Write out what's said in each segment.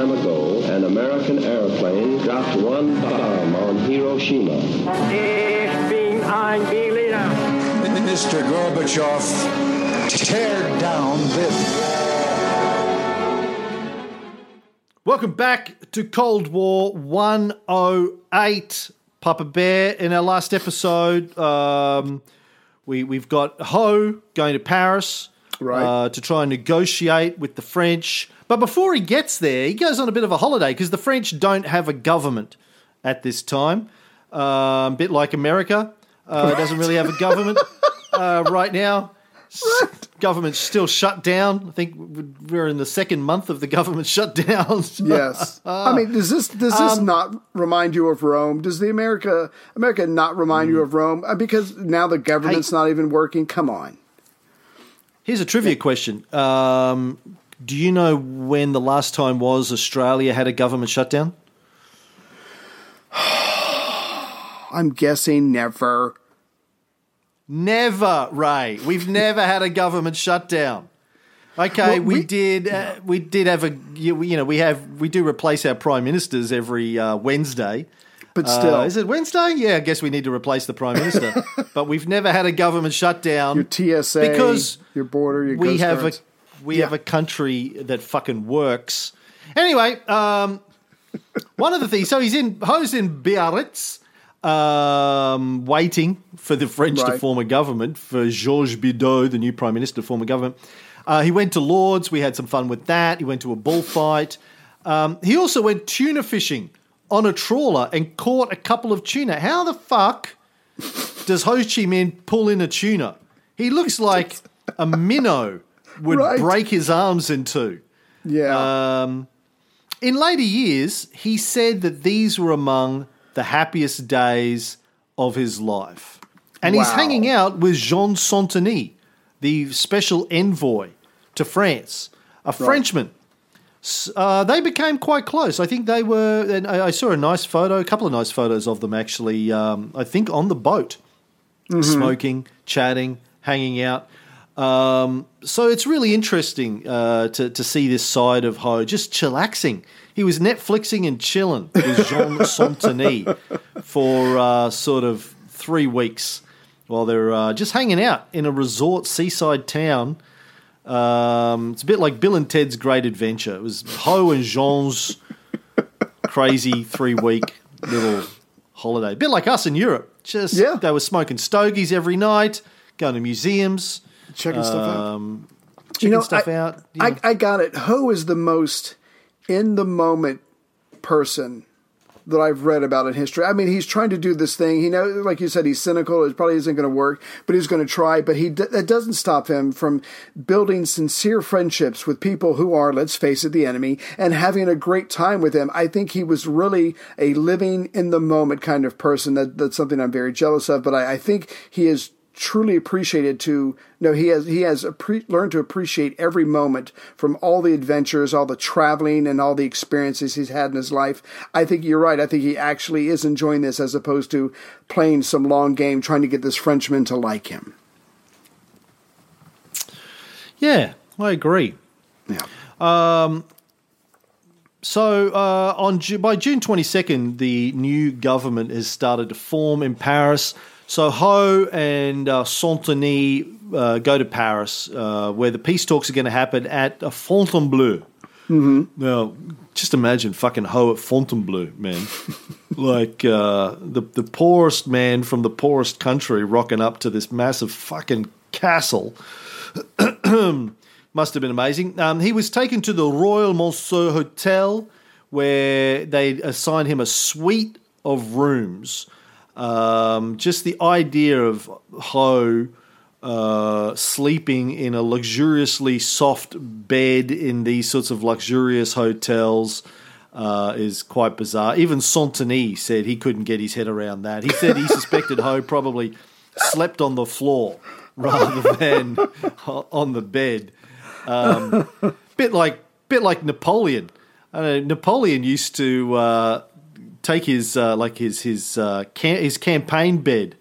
time ago, an American airplane dropped one bomb on Hiroshima. Ich bin ein Mr. Gorbachev, tear down this. Welcome back to Cold War 108. Papa Bear, in our last episode, um, we, we've got Ho going to Paris Right. uh, to try and negotiate with the French. But before he gets there, he goes on a bit of a holiday because the French don't have a government at this time. Um, a bit like America, uh, doesn't really have a government uh, right now. S- Government's still shut down. I think we're in the second month of the government shutdown. Yes. I mean, does this does this not remind you of Rome? Does the America America not remind you of Rome? Uh, Because now the government's not even working. Come on. Here's a trivia question. Um, do you know when the last time was Australia had a government shutdown? I'm guessing never. Never, Ray. We've never had a government shutdown. Okay, Well, we, we- did. Uh, we did have a. You you know, we have. We do replace our prime ministers every uh, Wednesday. But Uh, still, is it Wednesday? Yeah, I guess we need to replace the prime minister. but we've never had a government shutdown. your TSA, because your border, your we have a Guards. We Yeah. have a country that fucking works. Anyway, um, one of the things. So he's in Ho's in Biarritz, um, waiting for the French to form a government for Georges Bidault, the new prime minister, to form a government. Uh, he went to Lourdes. We had some fun with that. He went to a bullfight. Um, he also went tuna fishing on a trawler and caught a couple of tuna. How the fuck does Ho Chi Minh pull in a tuna? He looks like a minnow would Right. break his arms in two. yeah. Um, in later years, he said that these were among the happiest days of his life. And he's hanging out with Jean Sainteny, the special envoy to France, a Frenchman. Uh, they became quite close. I think they were, and I, I saw a nice photo, a couple of nice photos of them actually, um, I think on the boat, smoking, chatting, hanging out. Um, so it's really interesting uh, to, to see this side of Ho just chillaxing. He was Netflixing and chilling with Jean Sainteny for uh, sort of three weeks while they're uh, just hanging out in a resort seaside town. Um, it's a bit like Bill and Ted's Great Adventure. It was Ho and Jean's crazy three week little holiday. A bit like us in Europe. Just Yeah. they were smoking stogies every night, going to museums, Checking stuff out. um, checking stuff I, out. you I, know. I got it. Ho is the most in the moment person that I've read about in history. I mean, he's trying to do this thing. He knows, like you said, he's cynical. It probably isn't going to work, but he's going to try. But he that doesn't stop him from building sincere friendships with people who are, let's face it, the enemy, and having a great time with them. I think he was really a living in the moment kind of person. That that's something I'm very jealous of. But I, I think he is truly appreciated to no he has he has appre- learned to appreciate every moment from all the adventures all the traveling and all the experiences he's had in his life i think you're right i think he actually is enjoying this as opposed to playing some long game trying to get this frenchman to like him yeah, I agree. yeah So uh, on by June 22nd, the new government has started to form in Paris. So Ho and uh, Sainteny uh, go to Paris, uh, where the peace talks are going to happen at uh, Fontainebleau. Mm-hmm. Now, just imagine fucking Ho at Fontainebleau, man. like uh, the the poorest man from the poorest country rocking up to this massive fucking castle. Must have been amazing. Um, he was taken to the Royal Monceau Hotel, where they assigned him a suite of rooms. Um, just the idea of Ho uh, sleeping in a luxuriously soft bed in these sorts of luxurious hotels uh, is quite bizarre. Even Sainteny said he couldn't get his head around that. He said he suspected Ho probably slept on the floor rather than on the bed. Um, bit like bit like Napoleon. I know, Napoleon used to uh, take his uh, like his his uh, cam- his campaign bed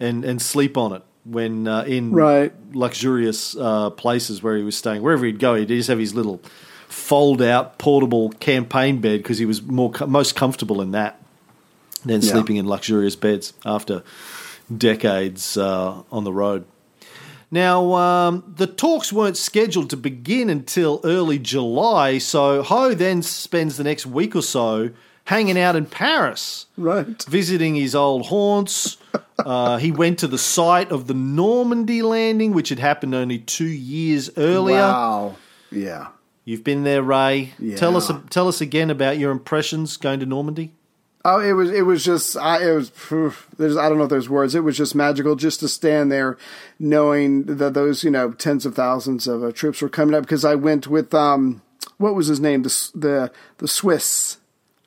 and and sleep on it when uh, in Right. luxurious uh, places where he was staying. Wherever he'd go, he'd just have his little fold out portable campaign bed because he was more most comfortable in that than Yeah. sleeping in luxurious beds after decades uh, on the road. Now, um, the talks weren't scheduled to begin until early July, so Ho then spends the next week or so hanging out in Paris, Right. visiting his old haunts. Uh, he went to the site of the Normandy landing, which had happened only two years earlier. Wow. Yeah. You've been there, Ray. Tell us tell us again about your impressions going to Normandy. Oh, it was it was just I it was there's I don't know if there's words. It was just magical just to stand there, knowing that those you know tens of thousands of uh, troops were coming up. Because I went with um what was his name the the the Swiss.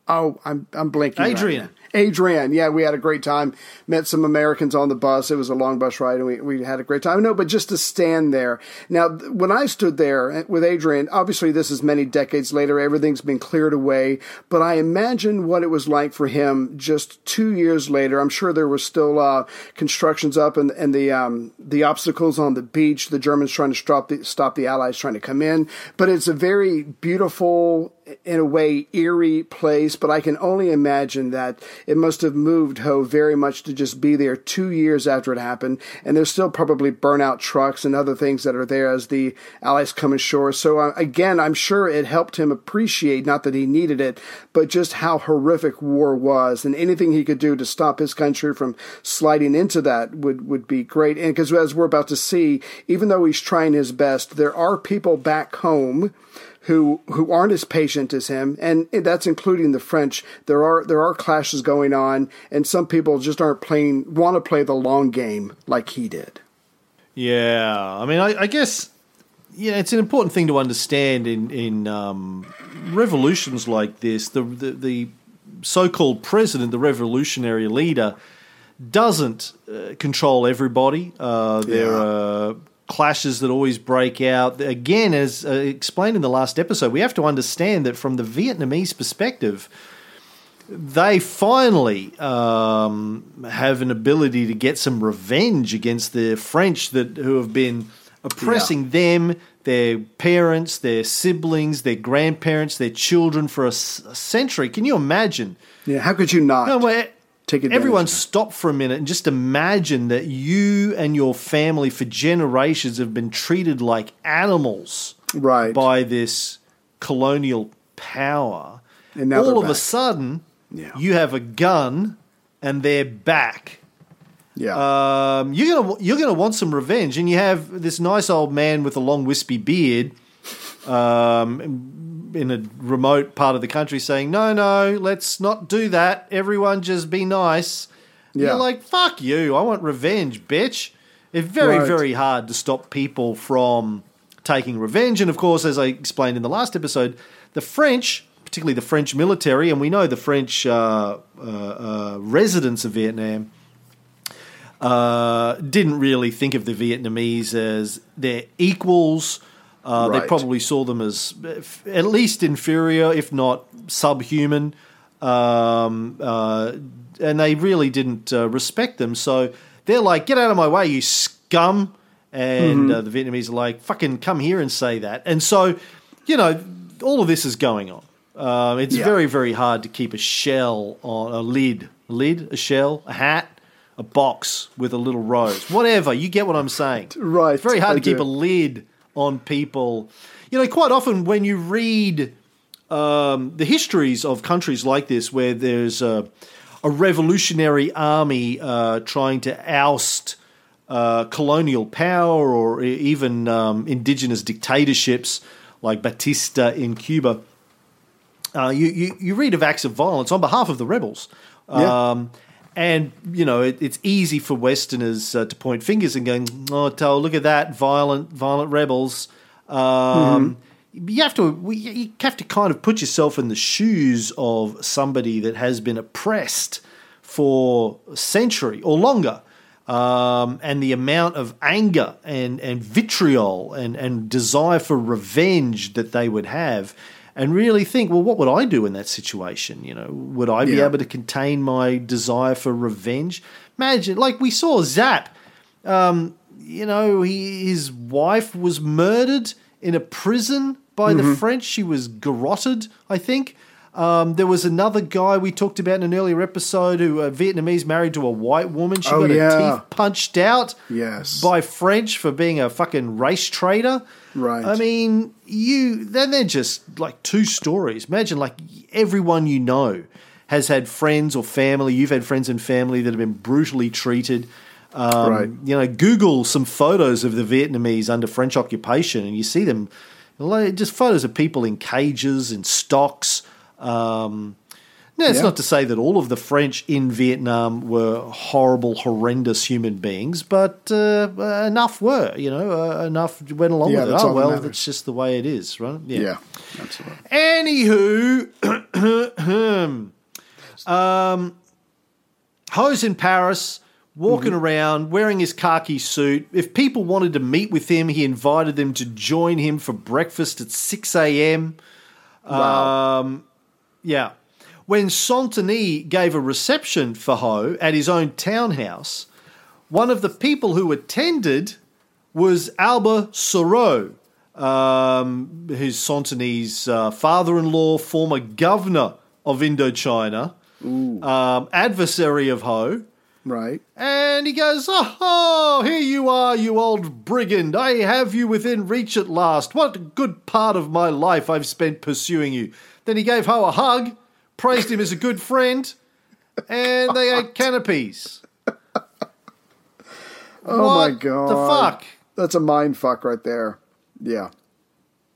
Oh, I'm I'm blanking. Adrian. now. Adrian, yeah, we had a great time. Met some Americans on the bus. It was a long bus ride, and we, we had a great time. No, but just to stand there. Now, when I stood there with Adrian, obviously this is many decades later. Everything's been cleared away. But I imagine what it was like for him just two years later. I'm sure there were still uh, constructions up, and and the um, the obstacles on the beach. The Germans trying to stop the stop the Allies trying to come in. But it's a very beautiful in a way eerie place, but I can only imagine that it must have moved Ho very much to just be there two years after it happened, and there's still probably burnout trucks and other things that are there as the Allies come ashore. So uh, again, I'm sure it helped him appreciate not that he needed it, but just how horrific war was, and anything he could do to stop his country from sliding into that would would be great. And because as we're about to see, even though he's trying his best, there are people back home who who aren't as patient as him, and that's including the French. There are there are clashes going on, and some people just aren't playing want to play the long game like he did. Yeah, I mean, I, I guess yeah, it's an important thing to understand in in um, revolutions like this. The, the the so-called president, the revolutionary leader, doesn't uh, control everybody. Uh, there Yeah. are clashes that always break out. Again, as uh, explained in the last episode, we have to understand that from the Vietnamese perspective they finally um, have an ability to get some revenge against the French that who have been oppressing them, their parents, their siblings, their grandparents, their children for a century. Can you imagine? Yeah, how could you not? No, Take advantage everyone stop for a minute and just imagine that you and your family for generations have been treated like animals right? by this colonial power. And now all of a sudden, Yeah. you have a gun and they're back. yeah, Um, you're gonna you're gonna want some revenge, and you have this nice old man with a long wispy beard, um, in a remote part of the country, saying, "No, no, let's not do that. Everyone, just be nice." Yeah. You're like, "Fuck you! I want revenge, bitch." It's very Right. very hard to stop people from taking revenge, and of course, as I explained in the last episode, the French. Particularly the French military, and we know the French uh, uh, uh, residents of Vietnam uh, didn't really think of the Vietnamese as their equals. Uh, They probably saw them as at least inferior, if not subhuman. Um, uh, and they really didn't uh, respect them. So they're like, get out of my way, you scum. And uh, the Vietnamese are like, fucking come here and say that. And so, you know, all of this is going on. Um, it's Yeah. very, very hard to keep a shell on a lid, a lid, a shell, a hat, a box with a little rose, whatever. You get what I'm saying, Right, It's very hard I to keep a lid on people. You know, quite often when you read um, the histories of countries like this, where there's a, a revolutionary army uh, trying to oust uh, colonial power or even um, indigenous dictatorships like Batista in Cuba, uh, you, you, you read of acts of violence on behalf of the rebels. Yeah. Um, and, you know, it, it's easy for Westerners uh, to point fingers and going, oh, tell, look at that, violent, violent rebels. Um, You have to we- you have to kind of put yourself in the shoes of somebody that has been oppressed for a century or longer. Um, and the amount of anger and, and vitriol and, and desire for revenge that they would have, and really think, well, what would I do in that situation? You know, would I be Yeah. able to contain my desire for revenge? Imagine, like we saw Zap, um, you know, he, his wife was murdered in a prison by the French. She was garroted, I think. Um, there was another guy we talked about in an earlier episode who a Vietnamese married to a white woman. She Oh, got yeah. her teeth punched out Yes. by French for being a fucking race traitor. Right. I mean, you then they're just like two stories. Imagine like everyone you know has had friends or family. You've had friends and family that have been brutally treated. Um, Right. You know, Google some photos of the Vietnamese under French occupation, and you see them just photos of people in cages and stocks. Um, now, it's Yeah. not to say that all of the French in Vietnam were horrible, horrendous human beings, but uh, enough were, you know, uh, enough went along Yeah, with it. Oh, that well, matters. that's just the way it is, right? Yeah, absolutely. Anywho, um, Ho's in Paris, walking Mm-hmm. around, wearing his khaki suit. If people wanted to meet with him, he invited them to join him for breakfast at 6 a.m. Wow. Um, yeah. When Sainteny gave a reception for Ho at his own townhouse, one of the people who attended was Albert Sarraut, um, who's Sainteny's uh, father-in-law, former governor of Indochina, um, adversary of Ho. right. And he goes, Oh, here you are, you old brigand. I have you within reach at last. What a good part of my life I've spent pursuing you. Then he gave Ho a hug, praised him as a good friend, and they ate canopies. Oh What my god. The fuck? That's a mind fuck right there. Yeah.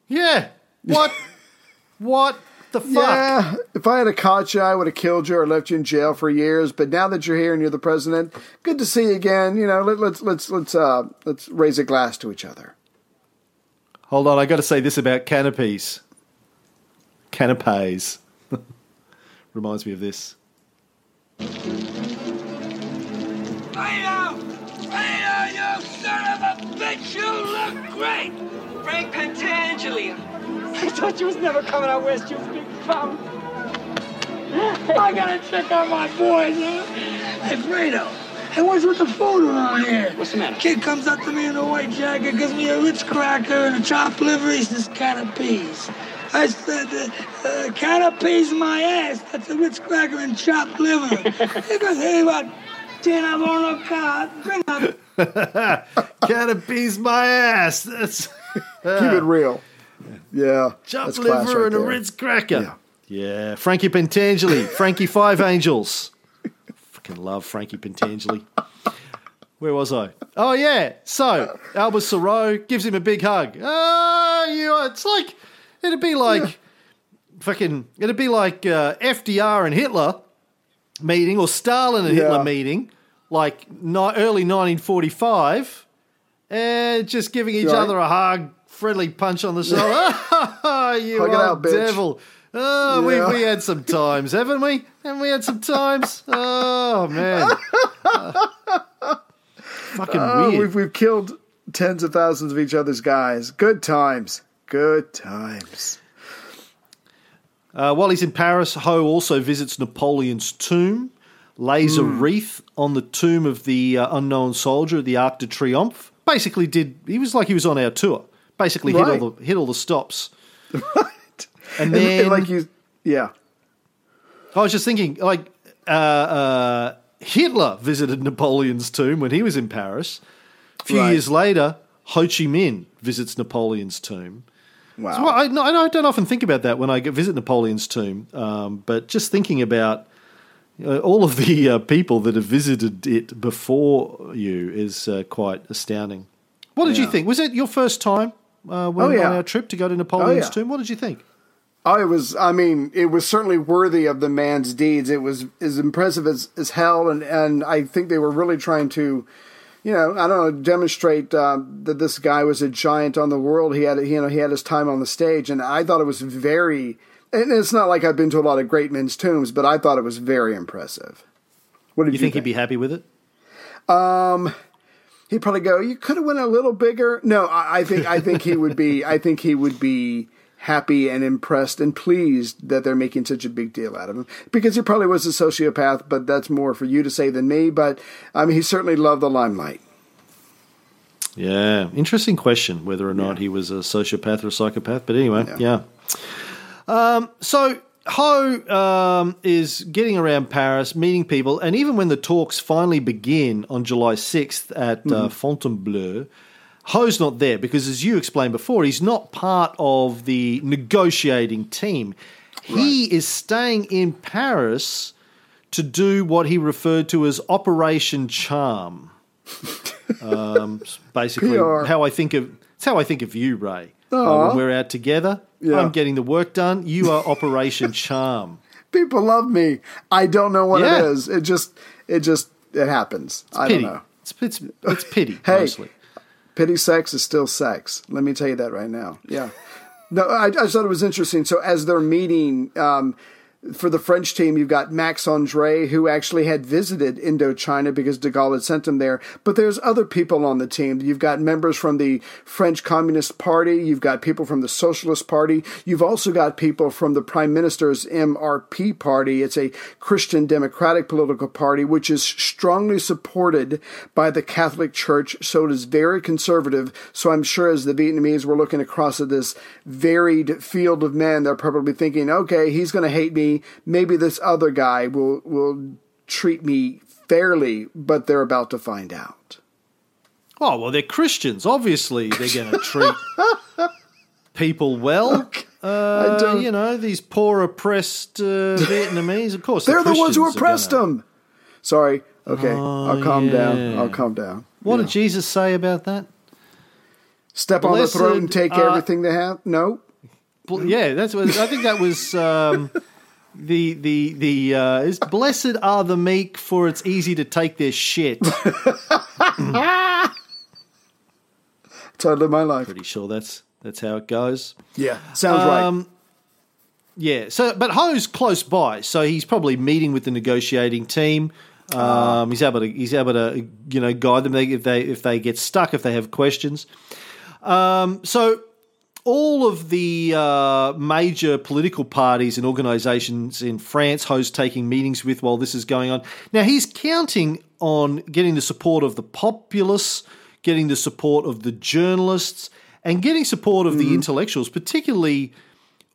Yeah. What? what the fuck? Yeah. If I had caught you, I would have killed you or left you in jail for years. But now that you're here and you're the president, good to see you again. You know, let, let's let's let's uh let's raise a glass to each other. Hold on, I got to say this about canopies. Canapes. Reminds me of this. Reno! Reno, you son of a bitch! You look great! Frank Pentangeli. I thought you was never coming out west, you big bum. I gotta check on my boys, huh? Hey, Fredo. Hey, what's with the food around here? What's the matter? Kid comes up to me in a white jacket, gives me a Ritz cracker and a chopped liver. He says, can of peas. I said, uh, uh, can of peas my ass. That's a Ritz cracker and chopped liver. he goes, hey, what? Tina Bono car. Bring up. Canopies my ass. That's Keep it real. Yeah. chopped liver right and a. Ritz cracker. Yeah. Yeah, Frankie Pentangeli, Frankie Five Angels. Fucking love Frankie Pentangeli. Where was I? Oh yeah. So Albert Sarraut gives him a big hug. Ah, you. It's like it'd be like fucking. It'd be like uh, FDR and Hitler meeting, or Stalin and Yeah. Hitler meeting, like ni- early 1945, and just giving each Right. other a hug, friendly punch on the shoulder. you Hug old out, devil. Oh, Yeah. we, we had some times, haven't we? Haven't we had some times? Oh, man. Uh, fucking Oh, weird. we've we've killed tens of thousands of each other's guys. Good times. Good times. Uh, while he's in Paris, Ho also visits Napoleon's tomb, lays a wreath on the tomb of the uh, unknown soldier at the Arc de Triomphe. Basically, did he was like he was on our tour. Basically, hit all the hit all the stops. Right. And And, then and like you, yeah. I was just thinking, like uh, uh, Hitler visited Napoleon's tomb when he was in Paris. A few Right. years later, Ho Chi Minh visits Napoleon's tomb. Wow. So I, no, I don't often think about that when I visit Napoleon's tomb, um, but just thinking about uh, all of the uh, people that have visited it before you is uh, quite astounding. What did you think? Was it your first time uh, when, Oh, yeah. on our trip to go to Napoleon's yeah. tomb? What did you think? Oh, it was. I mean, it was certainly worthy of the man's deeds. It was as impressive as, as hell, and and I think they were really trying to, you know, I don't know, demonstrate uh, that this guy was a giant on the world. He had, you know, he had his time on the stage, and I thought it was very. And it's not like I've been to a lot of great men's tombs, but I thought it was very impressive. What did You you, think he'd be happy with it? Um, He'd probably go, "You could have went a little bigger." No, I, I think I think he would be. I think he would be happy and impressed and pleased that they're making such a big deal out of him because he probably was a sociopath. But that's more for you to say than me. But I mean, he certainly loved the limelight. Yeah, interesting question whether or not he was a sociopath or a psychopath. But anyway, yeah. Um, so Ho um, is getting around Paris, meeting people, and even when the talks finally begin on July 6th at uh, Fontainebleau, Ho's not there because, as you explained before, he's not part of the negotiating team. He is staying in Paris to do what he referred to as Operation Charm. um, basically, PR. how I think of it's how I think of you, Ray. Uh, when we're out together, Yeah. I'm getting the work done. You are Operation Charm. People love me. I don't know what Yeah. it is. It just, it just, it happens. I Pity. don't know. It's, it's, it's pity Hey. mostly. Pity sex is still sex. Let me tell you that right now. Yeah. No, I, I thought it was interesting. So as they're meeting, um, for the French team, you've got Max Andre, who actually had visited Indochina because de Gaulle had sent him there. But there's other people on the team. You've got members from the French Communist Party. You've got people from the Socialist Party. You've also got people from the Prime Minister's MRP party. It's a Christian Democratic political party, which is strongly supported by the Catholic Church. So it is very conservative. So I'm sure as the Vietnamese were looking across at this varied field of men, they're probably thinking, okay, he's going to hate me. Maybe this other guy will, will treat me fairly, but they're about to find out. Oh well, they're Christians. Obviously, they're going to treat people well. Uh, don't- you know, these poor oppressed uh, Vietnamese. Of course, They're the ones who oppressed gonna- them. Sorry. Okay. I'll calm down. I'll calm down. What Yeah. did Jesus say about that? Step on the Blessed throat and take are- everything they have? No. Yeah, that's. What, I think that was um, the the the. Uh, is blessed are the meek, for it's easy to take their shit. Totally my life. Pretty sure that's that's how it goes. Yeah. Sounds right. Um, Yeah. So, but Ho's close by, so he's probably meeting with the negotiating team. Um, he's able to he's able to you know guide them if they if they get stuck if they have questions. Um, so all of the uh, major political parties and organisations in France, Ho's taking meetings with while this is going on. Now he's counting on getting the support of the populace, getting the support of the journalists, and getting support of the intellectuals, particularly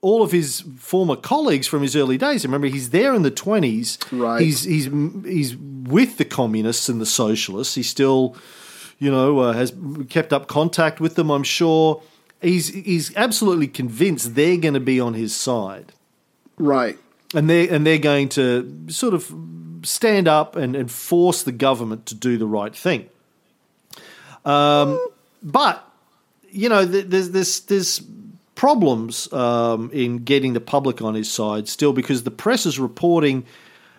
all of his former colleagues from his early days. Remember, he's there in the twenties. Right. He's he's he's with the communists and the socialists. He still, you know, uh, has kept up contact with them. I'm sure. He's he's absolutely convinced they're going to be on his side, right. and they and they're going to sort of stand up and, and force the government to do the right thing. Um, but you know, there's there's there's problems um, in getting the public on his side still because the press is reporting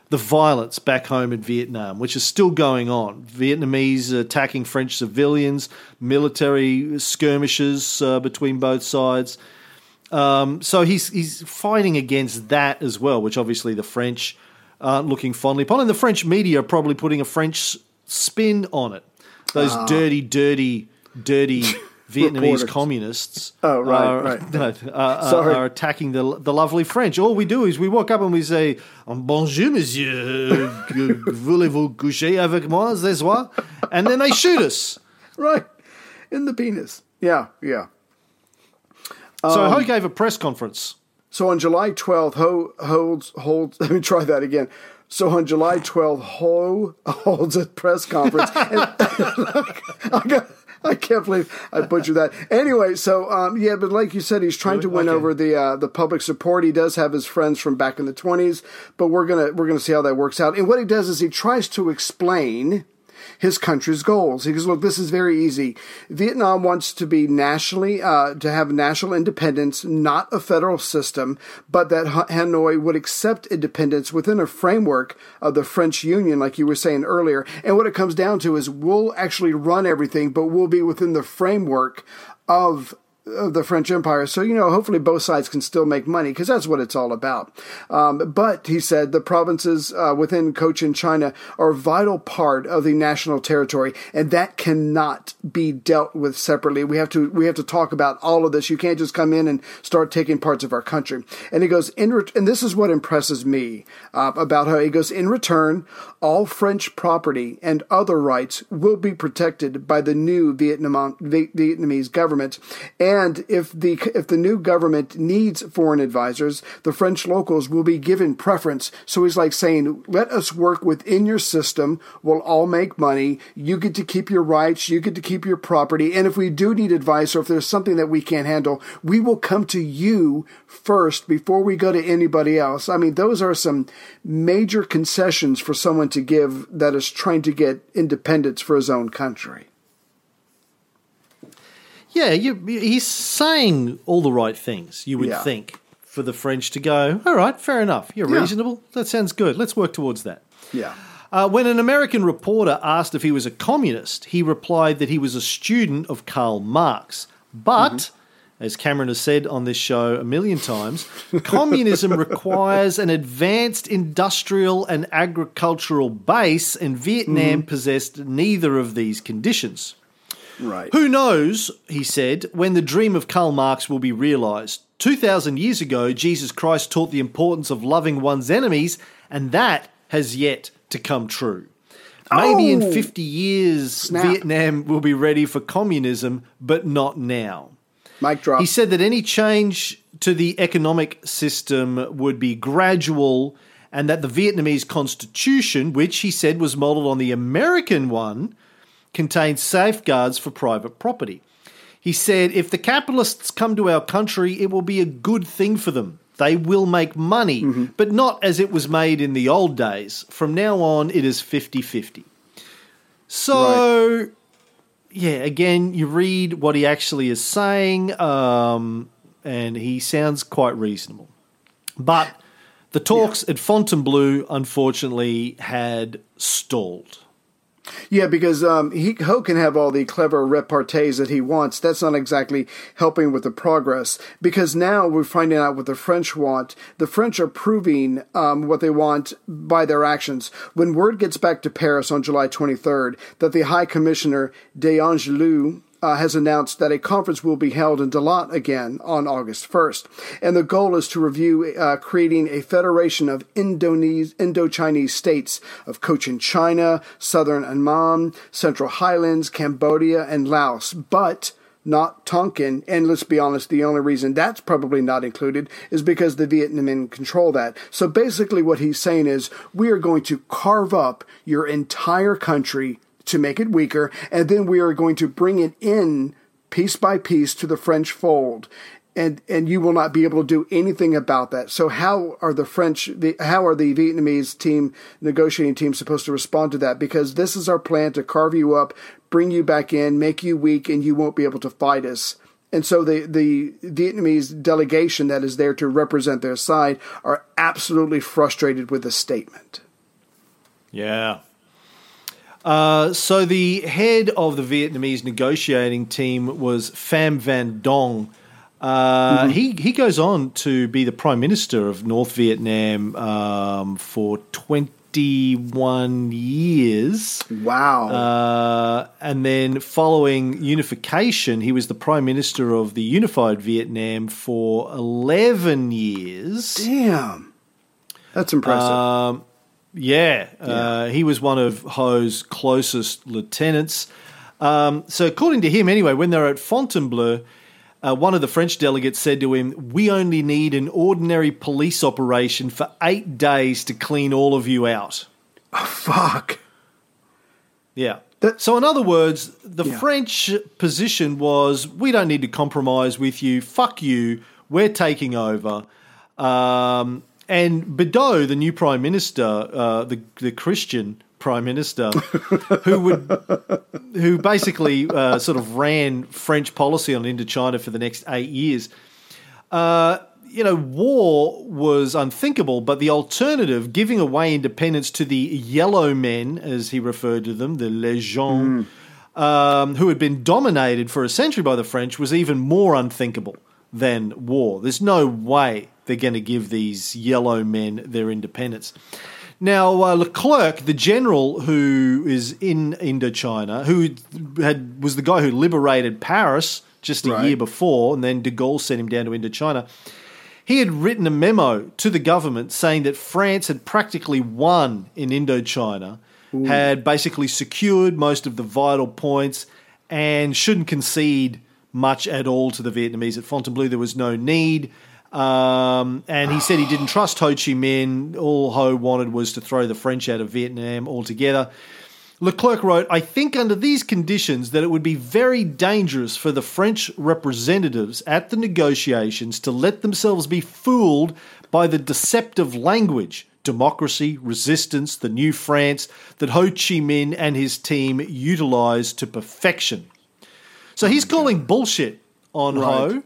the violence back home in Vietnam, which is still going on. Vietnamese attacking French civilians, military skirmishes uh, between both sides. Um, so he's he's fighting against that as well, which obviously the French aren't looking fondly upon, and the French media are probably putting a French spin on it. Those Ah. dirty, dirty, dirty Vietnamese Reporters. communists. Oh, right, are, right. no, are, are attacking the the lovely French. All we do is we walk up and we say, "Bonjour, monsieur. Voulez-vous coucher avec moi ce soir?" And then they shoot us. Right. In the penis. Yeah. Yeah. So Um, Ho gave a press conference. So on July 12th, Ho holds holds. Let me try that again. So on July 12th, Ho holds a press conference. and I, got, I can't believe I butchered that. Anyway, so um, yeah, but like you said, he's trying to win Okay. over the uh, the public support. He does have his friends from back in the 20s, but we're gonna we're gonna see how that works out. And what he does is he tries to explain his country's goals. He goes, look, this is very easy. Vietnam wants to be nationally, uh, to have national independence, not a federal system, but that Hanoi would accept independence within a framework of the French Union, like you were saying earlier. And what it comes down to is we'll actually run everything, but we'll be within the framework of of the French Empire. So, you know, hopefully both sides can still make money because that's what it's all about. Um, but he said the provinces uh, within Cochin China are a vital part of the national territory, and that cannot be dealt with separately. We have to we have to talk about all of this. You can't just come in and start taking parts of our country. And he goes in, and this is what impresses me uh, about how he goes in return. All French property and other rights will be protected by the new Vietnam, Vietnamese government. And if the, if the new government needs foreign advisors, the French locals will be given preference. So he's like saying, let us work within your system. We'll all make money. You get to keep your rights. You get to keep your property. And if we do need advice or if there's something that we can't handle, we will come to you first before we go to anybody else. I mean, those are some major concessions for someone to give that is trying to get independence for his own country. Yeah, you, he's saying all the right things, you would Yeah. think, for the French to go, all right, fair enough. You're Yeah. reasonable. That sounds good. Let's work towards that. Yeah. Uh, when an American reporter asked if he was a communist, he replied that he was a student of Karl Marx. But, as Cameron has said on this show a million times, communism requires an advanced industrial and agricultural base, and Vietnam possessed neither of these conditions. Right. Who knows, he said, when the dream of Karl Marx will be realized. 2,000 years ago, Jesus Christ taught the importance of loving one's enemies, and that has yet to come true. Maybe in Oh! 50 years, Snap. Vietnam will be ready for communism, but not now. Mic drop. He said that any change to the economic system would be gradual and that the Vietnamese constitution, which he said was modeled on the American one, contained safeguards for private property. He said if the capitalists come to our country, it will be a good thing for them. They will make money, but not as it was made in the old days. From now on, it is 50 50. So, yeah, again, you read what he actually is saying, um, and he sounds quite reasonable. But the talks at Fontainebleau, unfortunately, had stalled. Yeah, because um, he Ho can have all the clever repartees that he wants. That's not exactly helping with the progress. Because now we're finding out what the French want. The French are proving um, what they want by their actions. When word gets back to Paris on July 23rd that the High Commissioner D'Argenlieu uh, has announced that a conference will be held in Dalat again on August 1st. And the goal is to review uh, creating a federation of Indones- Indo-Chinese states of Cochin China, Southern Annam, Central Highlands, Cambodia, and Laos. But not Tonkin. And let's be honest, the only reason that's probably not included is because the Vietnamese control that. So basically, what he's saying is we are going to carve up your entire country to make it weaker, and then we are going to bring it in piece by piece to the French fold. And, and you will not be able to do anything about that. So how are the French, the, how are the Vietnamese team, negotiating team supposed to respond to that? Because this is our plan to carve you up, bring you back in, make you weak, and you won't be able to fight us. And so the, the Vietnamese delegation that is there to represent their side are absolutely frustrated with the statement. Yeah. Uh, so the head of the Vietnamese negotiating team was Pham Van Dong. Uh, He he goes on to be the prime minister of North Vietnam um, for twenty one years. Wow. Uh, and then following unification, he was the prime minister of the unified Vietnam for 11 years. Damn. That's impressive. Um, yeah, uh, he was one of Ho's closest lieutenants. Um, so, according to him, anyway, when they were at Fontainebleau, uh, one of the French delegates said to him, We only need an ordinary police operation for eight days to clean all of you out. Fuck. Yeah. That- so, in other words, the Yeah. French position was we don't need to compromise with you. Fuck you. We're taking over. Um, and Bidault, the new prime minister, uh, the the Christian prime minister, who would who basically uh, sort of ran French policy on Indochina for the next eight years. Uh, you know, war was unthinkable, but the alternative, giving away independence to the yellow men, as he referred to them, the les gens, um, who had been dominated for a century by the French, was even more unthinkable than war. There's no way they're going to give these yellow men their independence. Now, uh, Leclerc, the general who is in Indochina, who had was the guy who liberated Paris just a Right. year before, and then de Gaulle sent him down to Indochina. He had written a memo to the government saying that France had practically won in Indochina, had basically secured most of the vital points, and shouldn't concede much at all to the Vietnamese. At Fontainebleau, there was no need. Um, and he said he didn't trust Ho Chi Minh. All Ho wanted was to throw the French out of Vietnam altogether. Leclerc wrote, I think under these conditions that it would be very dangerous for the French representatives at the negotiations to let themselves be fooled by the deceptive language, democracy, resistance, the new France that Ho Chi Minh and his team utilised to perfection. So he's calling bullshit on Right. Ho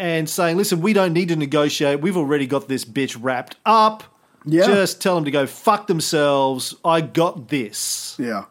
and saying, listen, we don't need to negotiate. We've already got this bitch wrapped up. Yeah. Just tell them to go fuck themselves. I got this. Yeah.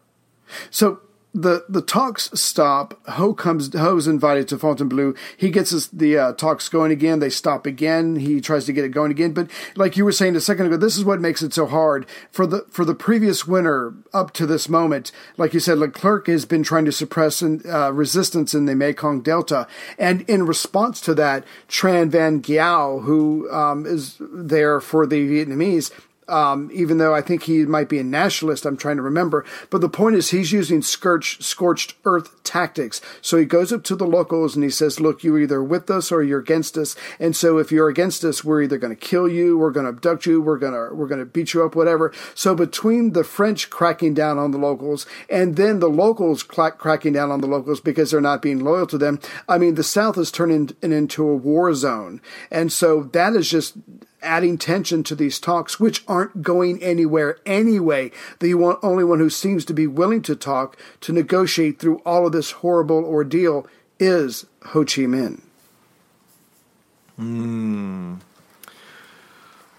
So the the talks stop. Ho comes. Ho's invited to Fontainebleau. He gets his, the uh, talks going again. They stop again. He tries to get it going again. But like you were saying a second ago, this is what makes it so hard for the for the previous winner up to this moment. Like you said, Leclerc has been trying to suppress uh, resistance in the Mekong Delta, and in response to that, Tran Van Giau, who um, is there for the Vietnamese, um, even though I think he might be a nationalist, I'm trying to remember. But the point is, he's using scorched, scorched earth tactics. So he goes up to the locals and he says, Look, you're either with us or you're against us. And so if you're against us, we're either going to kill you, we're going to abduct you, we're going to, we're going to beat you up, whatever. So between the French cracking down on the locals and then the locals crack, cracking down on the locals because they're not being loyal to them, I mean, the South is turning into a war zone. And so that is just adding tension to these talks, which aren't going anywhere anyway. The only one who seems to be willing to talk, to negotiate through all of this horrible ordeal, is Ho Chi Minh.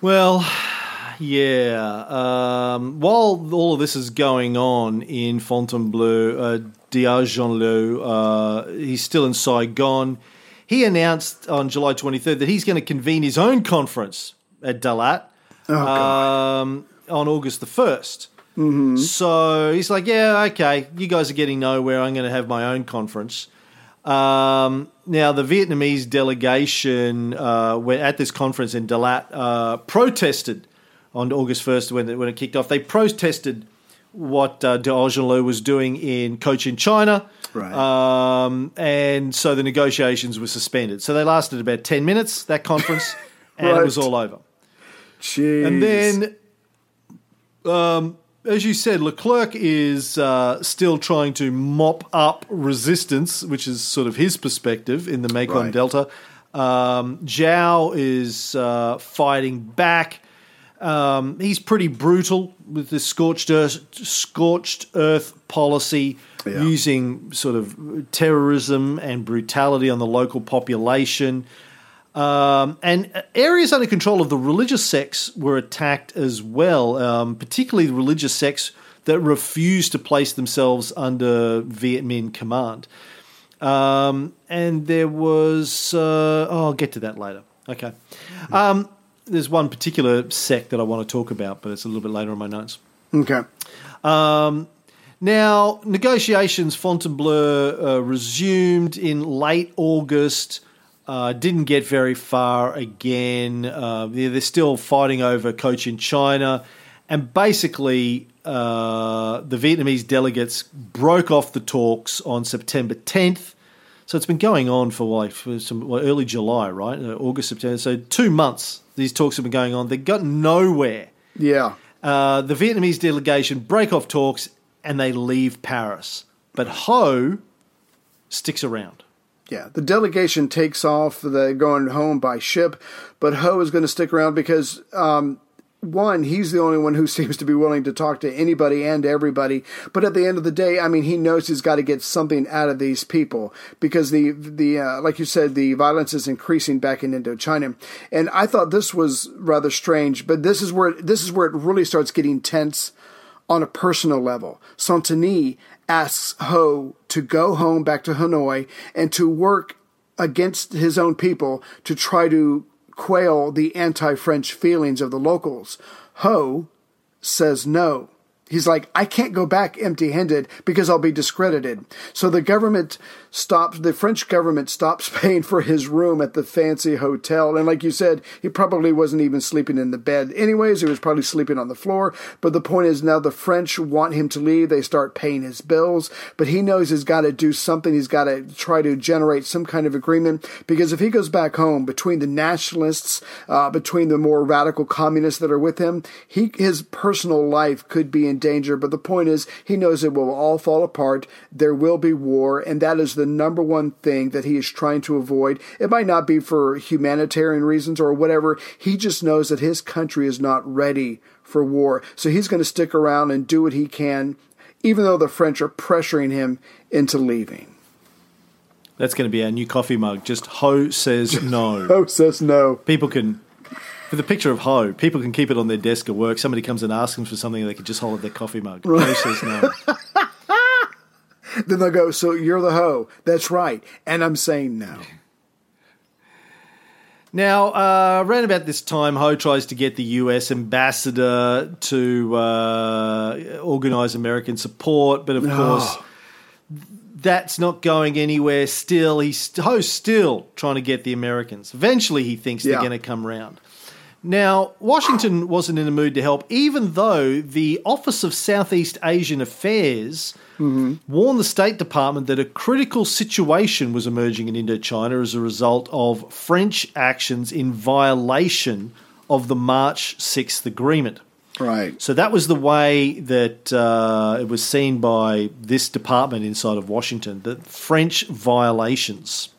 Well, yeah. Um, while all of this is going on in Fontainebleau, uh, uh, he's still in Saigon. He announced on July 23rd that he's going to convene his own conference at Dalat um, on August the 1st. So he's like, yeah, okay, you guys are getting nowhere. I'm going to have my own conference. Um, now, the Vietnamese delegation uh, at this conference in Dalat uh, protested on August 1st when it, when it kicked off. They protested what uh, D'Argenlieu was doing in Cochin, China. Right. Um, and so the negotiations were suspended. So they lasted about 10 minutes, that conference, and it was all over. Jeez. And then, um, as you said, Leclerc is uh, still trying to mop up resistance, which is sort of his perspective in the Mekong Right. Delta. Um, Giau is uh, fighting back. Um, he's pretty brutal with this scorched earth, scorched earth policy, Yeah. using sort of terrorism and brutality on the local population. Um, and areas under control of the religious sects were attacked as well, um, particularly the religious sects that refused to place themselves under Viet Minh command. Um, and there was, uh, oh, I'll get to that later. Okay. There's one particular sect that I want to talk about, but it's a little bit later on my notes. okay. Um, now, negotiations Fontainebleau uh, resumed in late August. Uh, didn't get very far again. Uh, they're, they're still fighting over Cochin China. And basically, uh, the Vietnamese delegates broke off the talks on September 10th. So it's been going on for like for some well, early July, right? Uh, August, September. So two months these talks have been going on. They got nowhere. Yeah. Uh, the Vietnamese delegation break off talks and they leave Paris. But Ho sticks around. Yeah, the delegation takes off. They're going home by ship, but Ho is going to stick around because um, one, he's the only one who seems to be willing to talk to anybody and everybody. But at the end of the day, I mean, he knows he's got to get something out of these people because the the uh, like you said, the violence is increasing back in Indochina, and I thought this was rather strange. But this is where this is where it really starts getting tense on a personal level. Sainteny asks Ho to go home back to Hanoi and to work against his own people to try to quail the anti French feelings of the locals. Ho says no. He's like, I can't go back empty handed because I'll be discredited. So the government stops, the French government stops paying for his room at the fancy hotel. And like you said, he probably wasn't even sleeping in the bed. Anyways, he was probably sleeping on the floor. But the point is now the French want him to leave. They start paying his bills. But he knows he's got to do something. He's got to try to generate some kind of agreement because if he goes back home between the nationalists, uh, between the more radical communists that are with him, he, his personal life could be in danger. But the point is, he knows it will all fall apart. There will be war. And that is the number one thing that he is trying to avoid. It might not be for humanitarian reasons or whatever. He just knows that his country is not ready for war. So he's going to stick around and do what he can, even though the French are pressuring him into leaving. That's going to be our new coffee mug. Just Ho says no. Ho says no. People can, for the picture of Ho, people can keep it on their desk at work. Somebody comes and asks them for something, they can just hold their coffee mug. Ho says no. Then they'll go, So you're the hoe. That's right. And I'm saying no. Now, uh, around about this time, Ho tries to get the US ambassador to uh, organise American support, but of course, that's not going anywhere. Still, he's Ho's still trying to get the Americans. Eventually, he thinks they're going to come round. Now, Washington wasn't in the mood to help, even though the Office of Southeast Asian Affairs warned the State Department that a critical situation was emerging in Indochina as a result of French actions in violation of the March 6th agreement. Right. So that was the way that uh, it was seen by this department inside of Washington, the French violations.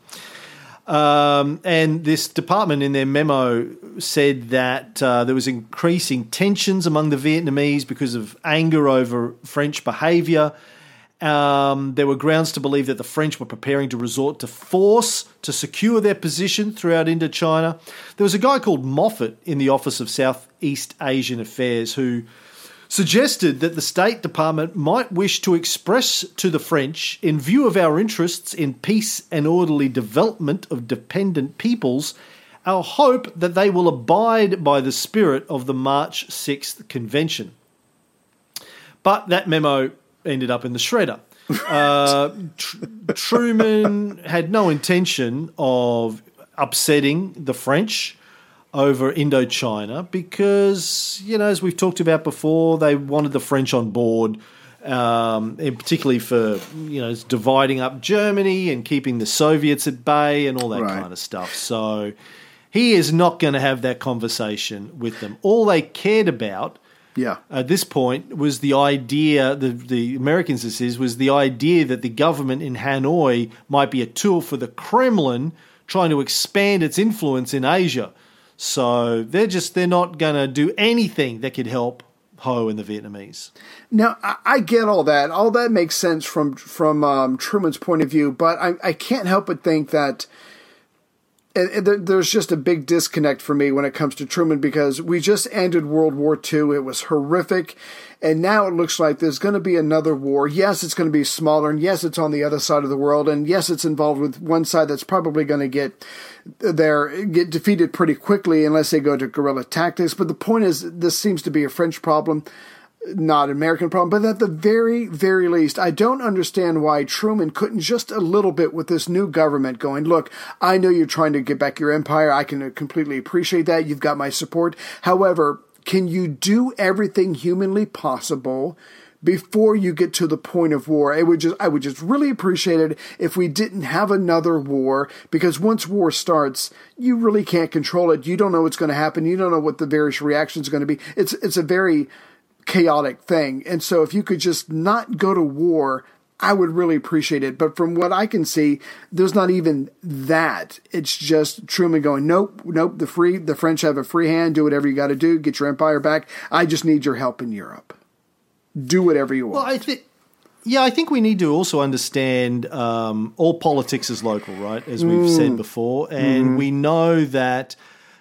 Um, and this department in their memo said that uh, there was increasing tensions among the Vietnamese because of anger over French behaviour. Um, there were grounds to believe that the French were preparing to resort to force to secure their position throughout Indochina. There was a guy called Moffat in the Office of Southeast Asian Affairs who suggested that the State Department might wish to express to the French, in view of our interests in peace and orderly development of dependent peoples, our hope that they will abide by the spirit of the March 6th Convention. But that memo ended up in the shredder. Uh, Tr- Truman had no intention of upsetting the French over Indochina because, you know, as we've talked about before, they wanted the French on board, um, and particularly for, you know, dividing up Germany and keeping the Soviets at bay and all that Right. kind of stuff. So he is not going to have that conversation with them. All they cared about Yeah. at this point was the idea the the Americans this is was the idea that the government in Hanoi might be a tool for the Kremlin trying to expand its influence in Asia. So they're just they're not going to do anything that could help Ho and the Vietnamese. Now I, get all that. All that makes sense from from um, Truman's point of view, but I, I can't help but think that and, and there, there's just a big disconnect for me when it comes to Truman because we just ended World War II. It was horrific. And now it looks like there's going to be another war. Yes, it's going to be smaller. And yes, it's on the other side of the world. And yes, it's involved with one side that's probably going to get there, get defeated pretty quickly unless they go to guerrilla tactics. But the point is, this seems to be a French problem not an American problem, but at the very, very least, I don't understand why Truman couldn't just a little bit with this new government going, look, I know you're trying to get back your empire. I can uh, completely appreciate that. You've got my support. However, can you do everything humanly possible before you get to the point of war? It would just, I would just really appreciate it if we didn't have another war because once war starts, you really can't control it. You don't know what's going to happen. You don't know what the various reactions are going to be. It's, it's a very, chaotic thing. And so if you could just not go to war, I would really appreciate it. But from what I can see, there's not even that. It's just Truman going, nope, nope. The free, the French have a free hand. Do whatever you got to do. Get your empire back. I just need your help in Europe. Do whatever you want. Well, I think. Yeah, I think we need to also understand um, all politics is local, right? As we've said before, and we know that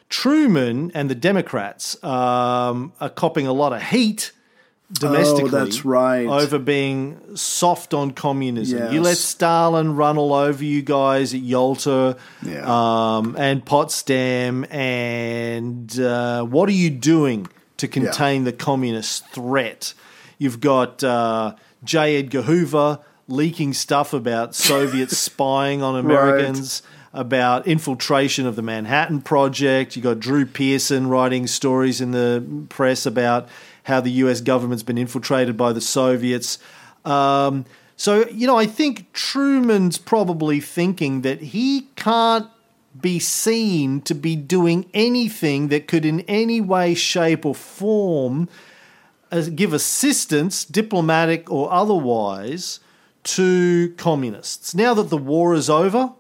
Truman and the Democrats um, are copping a lot of heat domestically. Oh, that's right. Over being soft on communism. Yes. You let Stalin run all over you guys at Yalta Yeah. um, and Potsdam, and uh, what are you doing to contain the communist threat? You've got uh, J. Edgar Hoover leaking stuff about Soviets spying on Americans about infiltration of the Manhattan Project. You got Drew Pearson writing stories in the press about how the U.S. government's been infiltrated by the Soviets. Um, so you know, I think Truman's probably thinking that he can't be seen to be doing anything that could, in any way, shape, or form, uh, give assistance, diplomatic or otherwise, to communists. Now that the war is over,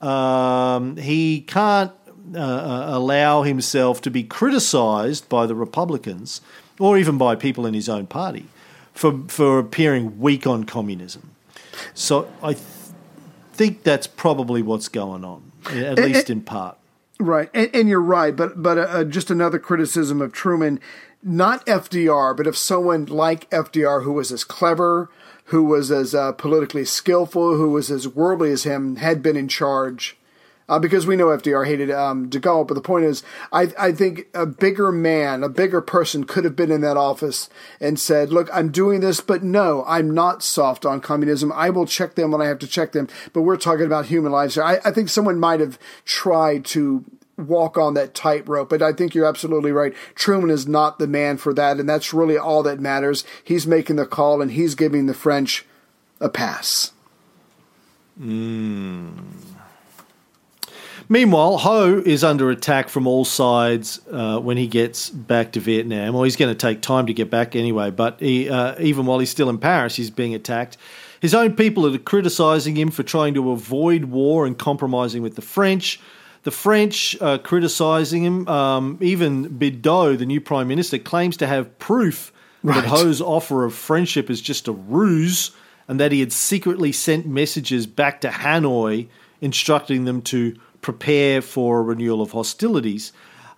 um, he can't uh, uh, allow himself to be criticized by the Republicans or even by people in his own party for, for appearing weak on communism. So I th- think that's probably what's going on, at least in part. Right, and, and you're right, but but uh, just another criticism of Truman, not FDR, but of someone like FDR who was as clever, who was as uh, politically skillful, who was as worldly as him, had been in charge. Uh, because we know FDR hated um, De Gaulle, but the point is, I, I think a bigger man, a bigger person could have been in that office and said, Look, I'm doing this, but no, I'm not soft on communism. I will check them when I have to check them, but we're talking about human lives here. I, I think someone might have tried to walk on that tightrope, but I think you're absolutely right. Truman is not the man for that, and that's really all that matters. He's making the call, and he's giving the French a pass. Meanwhile, Ho is under attack from all sides uh, when he gets back to Vietnam. Well, he's going to take time to get back anyway, but he, uh, even while he's still in Paris, he's being attacked. His own people are criticising him for trying to avoid war and compromising with the French. The French are criticising him. Um, even Bidault, the new prime minister, claims to have proof that Ho's offer of friendship is just a ruse and that he had secretly sent messages back to Hanoi instructing them to prepare for a renewal of hostilities.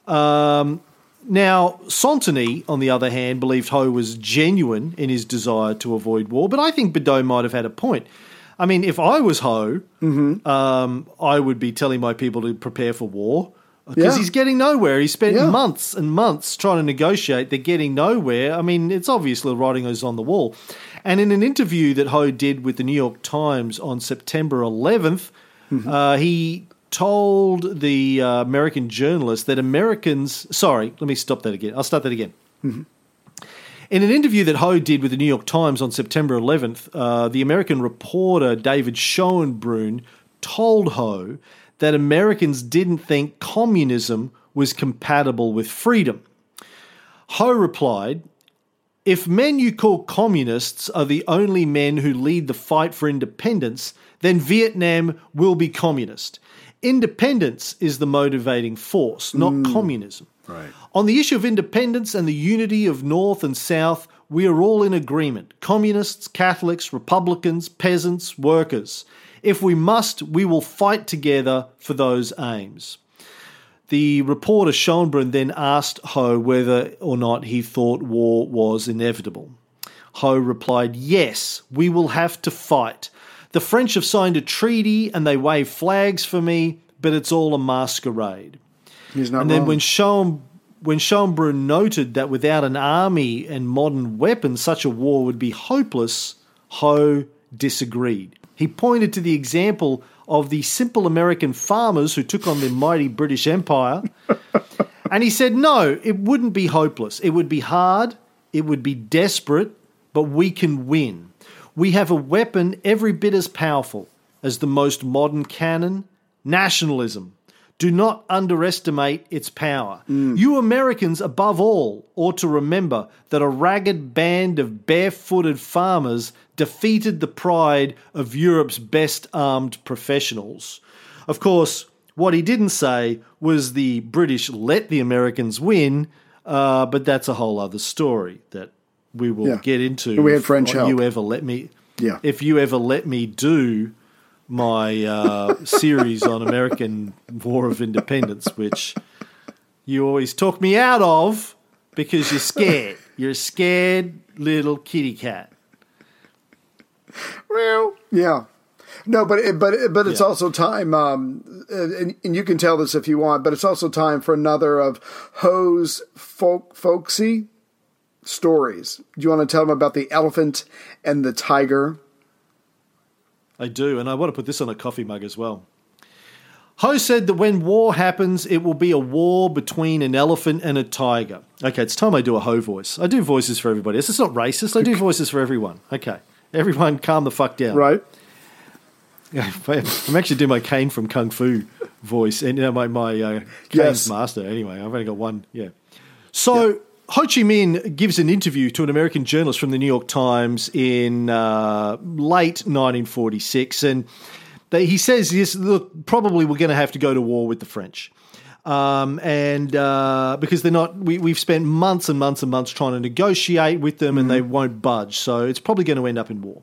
Um, now, Sainteny, on the other hand, believed Ho was genuine in his desire to avoid war, but I think Bidault might have had a point. I mean, if I was Ho, um, I would be telling my people to prepare for war because Yeah. he's getting nowhere. He spent Yeah. months and months trying to negotiate. They're getting nowhere. I mean, it's obvious the writing is on the wall. And in an interview that Ho did with the New York Times on September 11th, uh, he told the uh, American journalist that Americans. Sorry, let me stop that again. I'll start that again. In an interview that Ho did with the New York Times on September 11th, uh, the American reporter David Schoenbrun told Ho that Americans didn't think communism was compatible with freedom. Ho replied, If men you call communists are the only men who lead the fight for independence, then Vietnam will be communist. Independence is the motivating force, not mm. communism. Right. On the issue of independence and the unity of North and South, we are all in agreement communists, Catholics, Republicans, peasants, workers. If we must, we will fight together for those aims. The reporter Schoenbrun then asked Ho whether or not he thought war was inevitable. Ho replied, Yes, we will have to fight. The French have signed a treaty and they wave flags for me, but it's all a masquerade. He's not And then when Schoen, when Schoenbrun noted that without an army and modern weapons, such a war would be hopeless, Ho disagreed. He pointed to the example of the simple American farmers who took on the mighty British Empire, and he said, no, it wouldn't be hopeless. It would be hard, it would be desperate, but we can win. We have a weapon every bit as powerful as the most modern cannon nationalism. Do not underestimate its power. You Americans, above all, ought to remember that a ragged band of barefooted farmers defeated the pride of Europe's best armed professionals. Of course, what he didn't say was the British let the Americans win, uh, but that's a whole other story that we will Yeah. get into. We had if French help. You ever let me? Yeah. If you ever let me do my uh, series on American War of Independence, which you always talk me out of because you're scared. You're a scared little kitty cat. Well, yeah. No, but it, but it, but it's Yeah. also time, um, and, and you can tell this if you want, but it's also time for another of Ho's folk folksy stories. Do you want to tell them about the elephant and the tiger? I do, and I want to put this on a coffee mug as well. Ho said that when war happens, it will be a war between an elephant and a tiger. Okay, it's time I do a Ho voice. I do voices for everybody. This is not racist. I do voices for everyone. Okay, everyone, calm the fuck down. Right? I'm actually doing my Caine from Kung Fu voice, and you know, my my uh, Caine's Yes. master. Anyway, I've only got one. Yeah. So Ho Chi Minh gives an interview to an American journalist from the New York Times in uh, late 1946, and they, he says, "Yes, look, probably we're going to have to go to war with the French." Um, and uh, because they're not, we, we've spent months and months and months trying to negotiate with them, and they won't budge. So it's probably going to end up in war.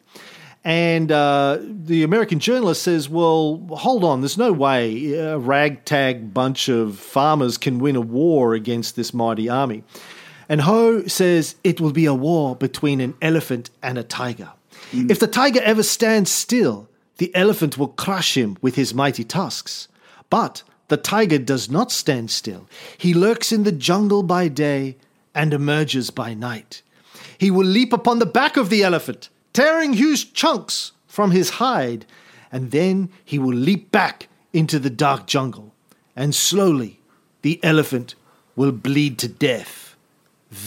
And uh, the American journalist says, Well, hold on, there's no way a ragtag bunch of farmers can win a war against this mighty army. And Ho says, It will be a war between an elephant and a tiger. Mm. If the tiger ever stands still, the elephant will crush him with his mighty tusks. But the tiger does not stand still. He lurks in the jungle by day and emerges by night. He will leap upon the back of the elephant, tearing huge chunks from his hide, and then he will leap back into the dark jungle, and slowly the elephant will bleed to death.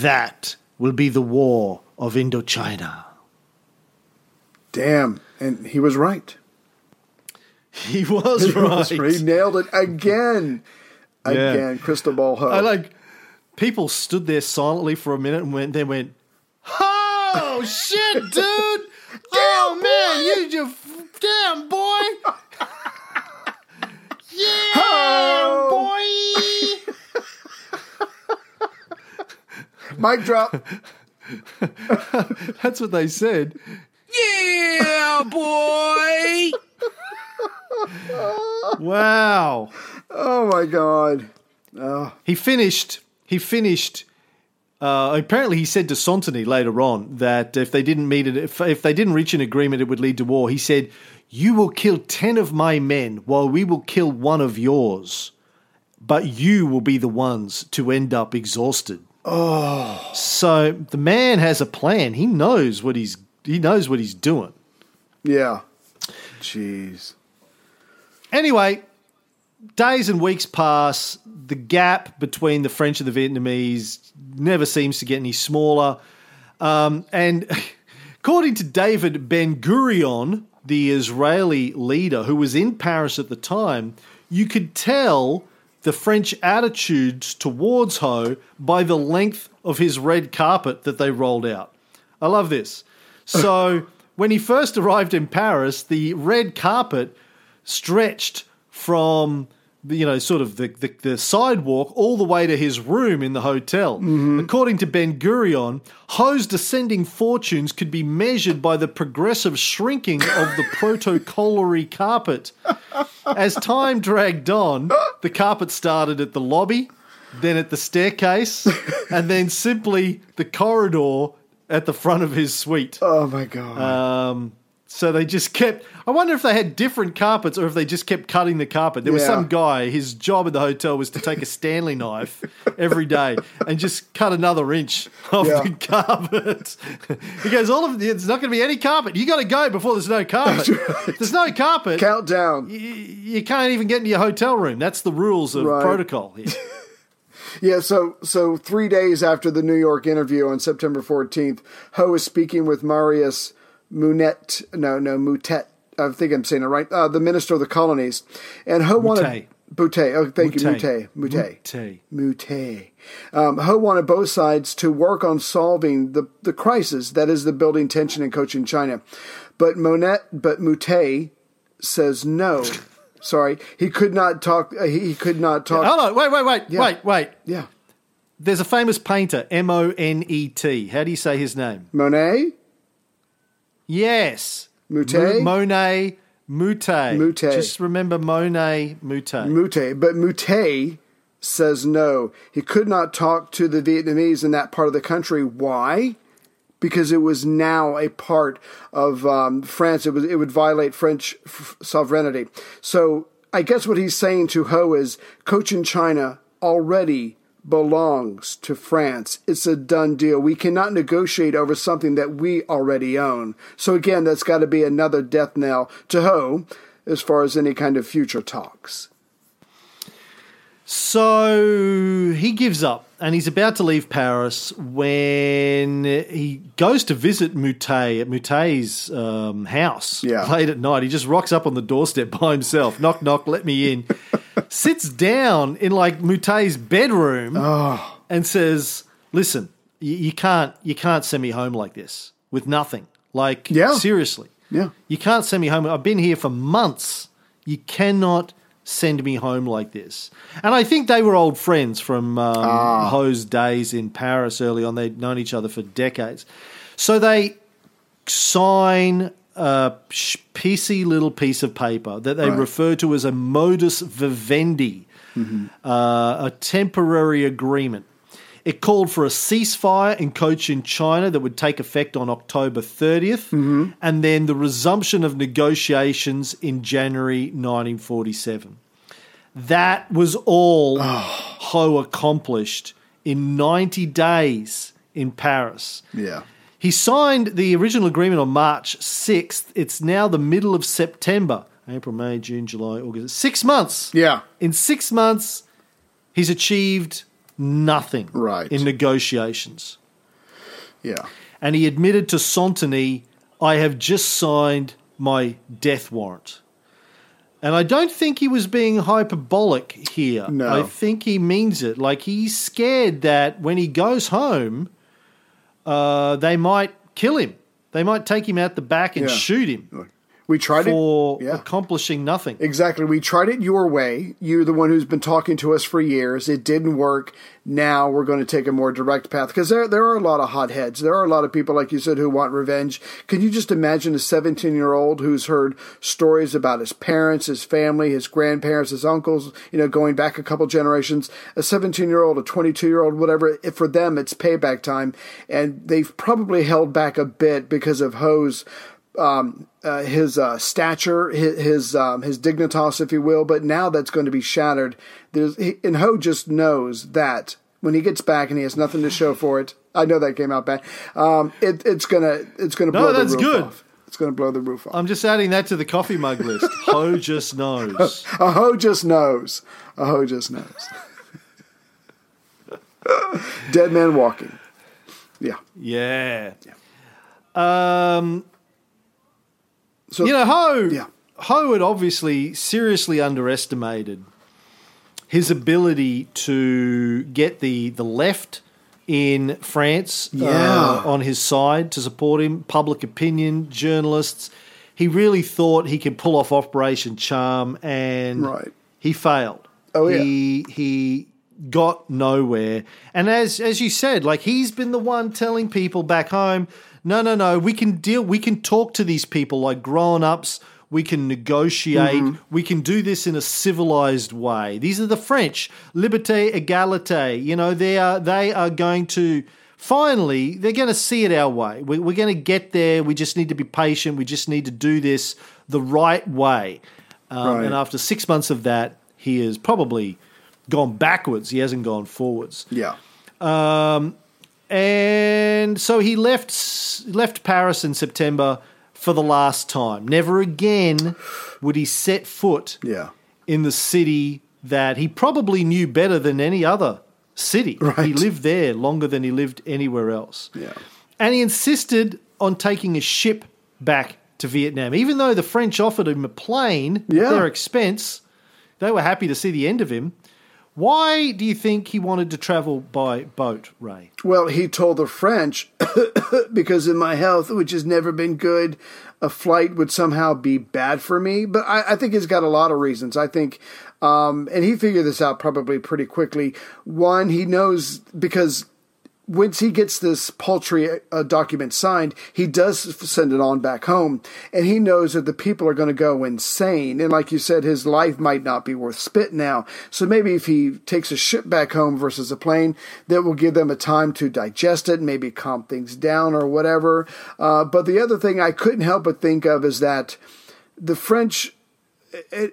That will be the war of Indochina. Damn. And he was right. He was He was- right. He nailed it again. Yeah. Again. Crystal ball Ho. I like people stood there silently for a minute and went then went, Oh shit, dude! oh man, you just damn boy! yeah, boy! Mic drop. That's what they said. Yeah, boy! Wow. Oh my God. He finished. He finished. Uh, apparently, he said to Sainteny later on that if they didn't meet it, if, if they didn't reach an agreement, it would lead to war. He said, "You will kill ten of my men, while we will kill one of yours, but you will be the ones to end up exhausted." Oh, so the man has a plan. He knows what he's he knows what he's doing. Yeah. Jeez. Anyway, days and weeks pass. The gap between the French and the Vietnamese never seems to get any smaller. Um, and according to David Ben Gurion, the Israeli leader who was in Paris at the time, you could tell the French attitudes towards Ho by the length of his red carpet that they rolled out. I love this. So when he first arrived in Paris, the red carpet stretched from you know sort of the, the, the sidewalk all the way to his room in the hotel. According to Ben Gurion, Ho's descending fortunes could be measured by the progressive shrinking of the protocolary carpet. As time dragged on, the carpet started at the lobby, then at the staircase, and then simply the corridor at the front of his suite. Oh my God. Um, so they just kept. I wonder if they had different carpets or if they just kept cutting the carpet. There was Yeah. some guy. His job at the hotel was to take a Stanley knife every day and just cut another inch off Yeah. the carpet. he goes, "All of it's not going to be any carpet. You got to go before there's no carpet. There's no carpet. Countdown. you, you can't even get into your hotel room. That's the rules of Right. protocol here." Yeah, so so three days after the New York interview on September 14th, Ho is speaking with Marius Munet. No, no, Mutet. I think I'm saying it right. Uh, the minister of the colonies, and Ho wanted Boutet. Oh, thank you, Moutet. Moutet. Moutet. Um, Ho wanted both sides to work on solving the, the crisis that is the building tension in Cochin China, but Monet, but Moutet says no. Sorry, he could not talk. Uh, he, he could not talk. Hold on, wait, wait, wait, wait, wait. Yeah, There's a famous painter, M O N E T. How do you say his name? Monet. Yes. Moutet? Mo- Monet Moutet. Moutet. Just remember Monet Moutet. Mute, but Mute says no. He could not talk to the Vietnamese in that part of the country. Why? Because it was now a part of um, France. It was it would violate French f- sovereignty. So I guess what he's saying to Ho is Cochin China already belongs to France. It's a done deal. We cannot negotiate over something that we already own. So again, that's got to be another death knell to Ho as far as any kind of future talks. So he gives up and he's about to leave Paris when he goes to visit Moutet at Moutet's um, house Yeah. late at night. He just rocks up on the doorstep by himself. knock, knock, let me in. Sits down in like Moutet's bedroom and says, "Listen, you, you can't you can't send me home like this with nothing. Like Yeah. seriously, Yeah. you can't send me home. I've been here for months. You cannot send me home like this. And I think they were old friends from um, Ho's days in Paris early on. They'd known each other for decades. So they sign a sh- piecey little piece of paper that they Right. refer to as a modus vivendi, mm-hmm. uh, a temporary agreement. It called for a ceasefire in Cochin, China, that would take effect on October 30th, mm-hmm. and then the resumption of negotiations in January 1947. That was all ah. Ho accomplished in 90 days in Paris. Yeah. He signed the original agreement on March 6th. It's now the middle of September. April, May, June, July, August. Six months. Yeah. In six months, he's achieved nothing Right. in negotiations. Yeah. And he admitted to Sainteny, I have just signed my death warrant. And I don't think he was being hyperbolic here. No. I think he means it. Like he's scared that when he goes home, uh, they might kill him. They might take him out the back and Yeah. shoot him We tried for it. Yeah. accomplishing nothing. Exactly. We tried it your way. You're the one who's been talking to us for years. It didn't work. Now we're going to take a more direct path because there there are a lot of hotheads. There are a lot of people, like you said, who want revenge. Can you just imagine a 17 year old who's heard stories about his parents, his family, his grandparents, his uncles, you know, going back a couple generations? A 17 year old, a 22 year old, whatever. If for them, it's payback time, and they've probably held back a bit because of Ho's um, uh, his uh, stature, his his, um, his dignitas, if you will. But now that's going to be shattered. There's he, and Ho just knows that when he gets back and he has nothing to show for it. I know that came out bad. Um, it, it's gonna it's gonna No, blow the that's roof good. off. It's gonna blow the roof off. I'm just adding that to the coffee mug list. Ho just knows. a Ho just knows. A Ho just knows. Dead man walking. Yeah. Yeah. Um, So you know, Ho, Yeah. Ho had obviously seriously underestimated his ability to get the the left in France uh, on his side to support him, public opinion, journalists. He really thought he could pull off Operation Charm, and Right. he failed. Oh, yeah. He he got nowhere. And as as you said, like he's been the one telling people back home, no, no, no, we can deal we can talk to these people like grown ups. We can negotiate. Mm-hmm. We can do this in a civilized way. These are the French. Liberté, égalité. You know, they are they are going to finally they're going to see it our way. We, we're going to get there. We just need to be patient. We just need to do this the right way. Um, Right. And after six months of that, he has probably gone backwards. He hasn't gone forwards. yeah. And so he left left Paris in September for the last time. Never again would he set foot Yeah. in the city that he probably knew better than any other city. He lived there longer than he lived anywhere else. Yeah. And he insisted on taking a ship back to Vietnam. Even though the French offered him a plane Yeah. at their expense, they were happy to see the end of him. Why do you think he wanted to travel by boat, Ray? Well, he told the French, because of my health, which has never been good, a flight would somehow be bad for me. But I, I think he's got a lot of reasons. I think, um, and he figured this out probably pretty quickly. One, he knows because once he gets this paltry uh, document signed, he does send it on back home, and he knows that the people are going to go insane. And like you said, his life might not be worth spit now. So maybe if he takes a ship back home versus a plane, that will give them a time to digest it, maybe calm things down or whatever. Uh, but the other thing I couldn't help but think of is that the French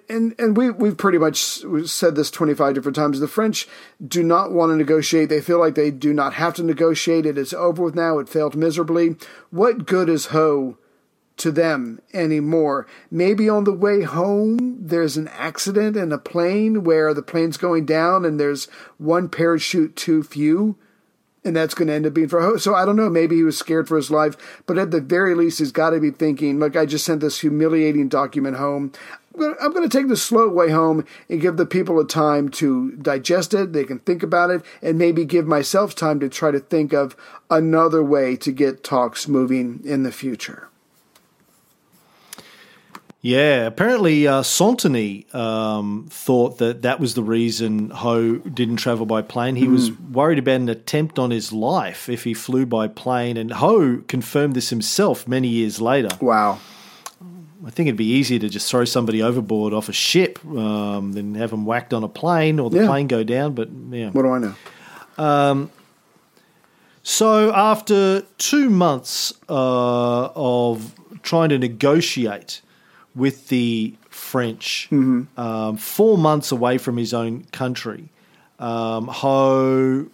and and we we've pretty much said this 25 different times the french do not want to negotiate they feel like they do not have to negotiate it is over with now it failed miserably what good is ho to them anymore maybe on the way home there's an accident in a plane where the plane's going down and there's one parachute too few and that's going to end up being for Ho. So I don't know. Maybe he was scared for his life, but at the very least, he's got to be thinking, "Look, I just sent this humiliating document home. I'm going to take the slow way home and give the people a time to digest it. They can think about it and maybe give myself time to try to think of another way to get talks moving in the future. Yeah, apparently uh, Sainteny um, thought that that was the reason Ho didn't travel by plane. He mm. was worried about an attempt on his life if he flew by plane, and Ho confirmed this himself many years later. Wow. I think it'd be easier to just throw somebody overboard off a ship um, than have them whacked on a plane or the yeah. plane go down. But yeah, what do I know? Um, so after two months uh, of trying to negotiate with the French, mm-hmm. um, four months away from his own country, um, Ho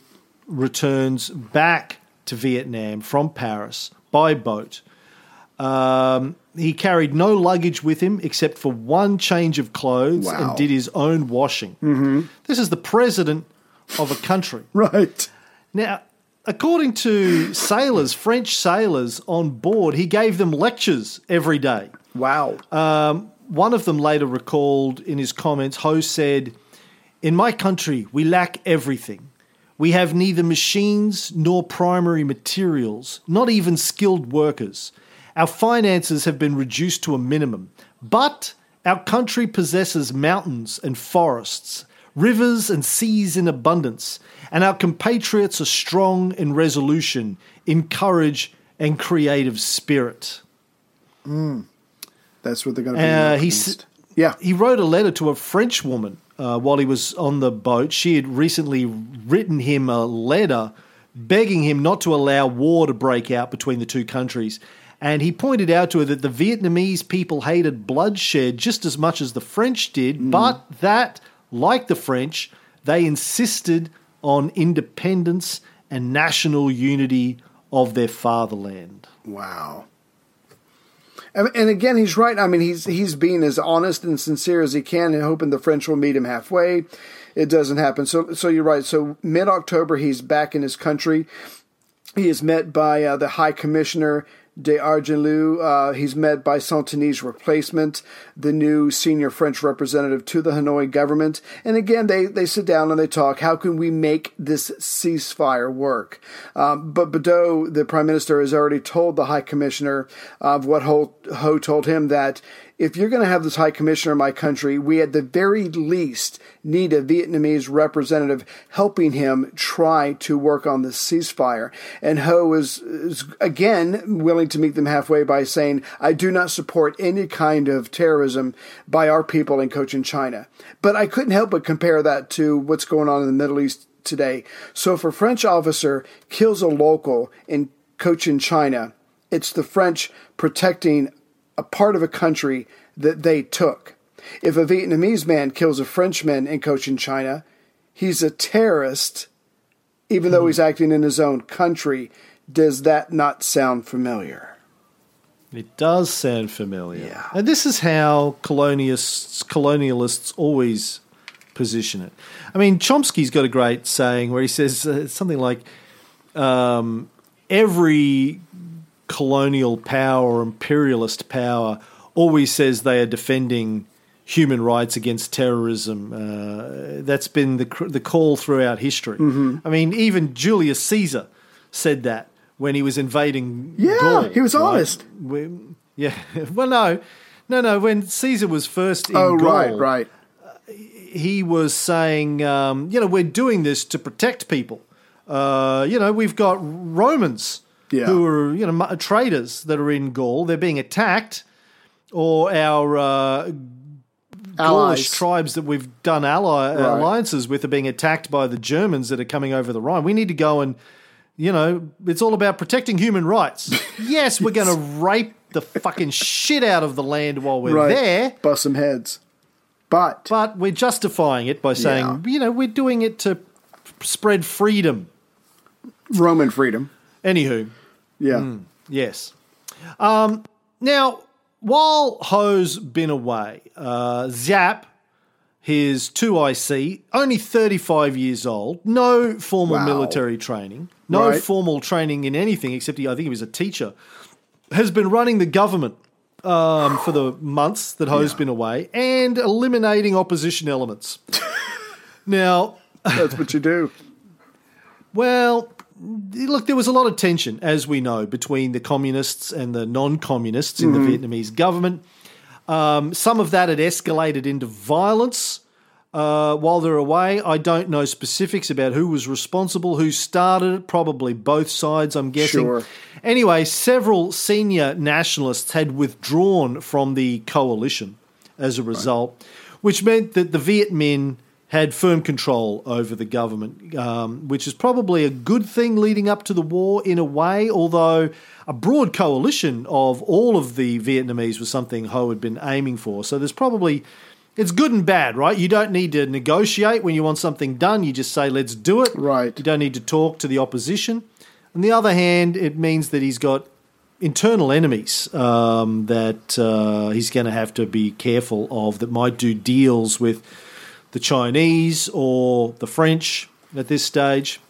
returns back to Vietnam from Paris by boat. Um, he carried no luggage with him except for one change of clothes wow. and did his own washing. Mm-hmm. This is the president of a country. right. Now, according to sailors, French sailors on board, he gave them lectures every day. Wow. Um, one of them later recalled in his comments, Ho said, In my country, we lack everything. We have neither machines nor primary materials, not even skilled workers. Our finances have been reduced to a minimum, but our country possesses mountains and forests, rivers and seas in abundance, and our compatriots are strong in resolution, in courage, and creative spirit. Mm. That's what they're going to be. Uh, he, yeah. he wrote a letter to a French woman uh, while he was on the boat. She had recently written him a letter begging him not to allow war to break out between the two countries and he pointed out to her that the Vietnamese people hated bloodshed just as much as the French did, mm. but that, like the French, they insisted on independence and national unity of their fatherland. Wow. And again, he's right. I mean, he's he's being as honest and sincere as he can, and hoping the French will meet him halfway. It doesn't happen. So, so you're right. So mid October, he's back in his country. He is met by uh, the High Commissioner D'Argenlieu. Uh, he's met by Sainteny's replacement, the new senior French representative to the Hanoi government. And again, they, they sit down and they talk. How can we make this ceasefire work? Um, but Bidault, the prime minister, has already told the high commissioner of what Ho, Ho told him that if you're going to have this high commissioner in my country, we at the very least need a Vietnamese representative helping him try to work on this ceasefire. And Ho is, is, again willing to meet them halfway by saying, I do not support any kind of terrorism by our people in Cochin China. But I couldn't help but compare that to what's going on in the Middle East today. So if a French officer kills a local in Cochin China, it's the French protecting a part of a country that they took. If a Vietnamese man kills a Frenchman in Cochin China, he's a terrorist, even though hmm. he's acting in his own country. Does that not sound familiar? It does sound familiar. Yeah. And this is how colonialists, colonialists always position it. I mean, Chomsky's got a great saying where he says uh, something like, um, every colonial power or imperialist power always says they are defending human rights against terrorism. Uh, that's been the the call throughout history. Mm-hmm. I mean, even Julius Caesar said that when he was invading. Yeah, Gaul, he was right? honest. We, yeah, well, no, no, no. When Caesar was first in oh, Gaul, right, right. Uh, he was saying, um, you know, we're doing this to protect people Uh, you know, we've got Romans Yeah. who are you know traders that are in Gaul. They're being attacked, or our uh, Gaulish tribes that we've done ally Right. alliances with are being attacked by the Germans that are coming over the Rhine. We need to go and, you know, it's all about protecting human rights. yes, we're going to rape the fucking shit out of the land while we're right. there, Bust some heads. But but we're justifying it by saying, Yeah. you know, we're doing it to spread freedom. Roman freedom. Anywho, Yeah. Yes. Um, now, while Ho's been away, uh, Giap, his 2IC, only 35 years old, no formal Wow. military training, no Right. formal training in anything except he, I think he was a teacher, has been running the government um, for the months that Ho's been away and eliminating opposition elements. now, That's what you do. well, look, there was a lot of tension, as we know, between the communists and the non communists in the Vietnamese government. Um, some of that had escalated into violence uh, while they're away. I don't know specifics about who was responsible, who started it, probably both sides, I'm guessing. Sure. Anyway, several senior nationalists had withdrawn from the coalition as a result, which meant that the Viet Minh had firm control over the government, um, which is probably a good thing leading up to the war in a way, although a broad coalition of all of the Vietnamese was something Ho had been aiming for. So there's probably. It's good and bad, right? You don't need to negotiate when you want something done. You just say, let's do it. Right. You don't need to talk to the opposition. On the other hand, it means that he's got internal enemies um, that uh, he's going to have to be careful of that might do deals with the Chinese or the French at this stage.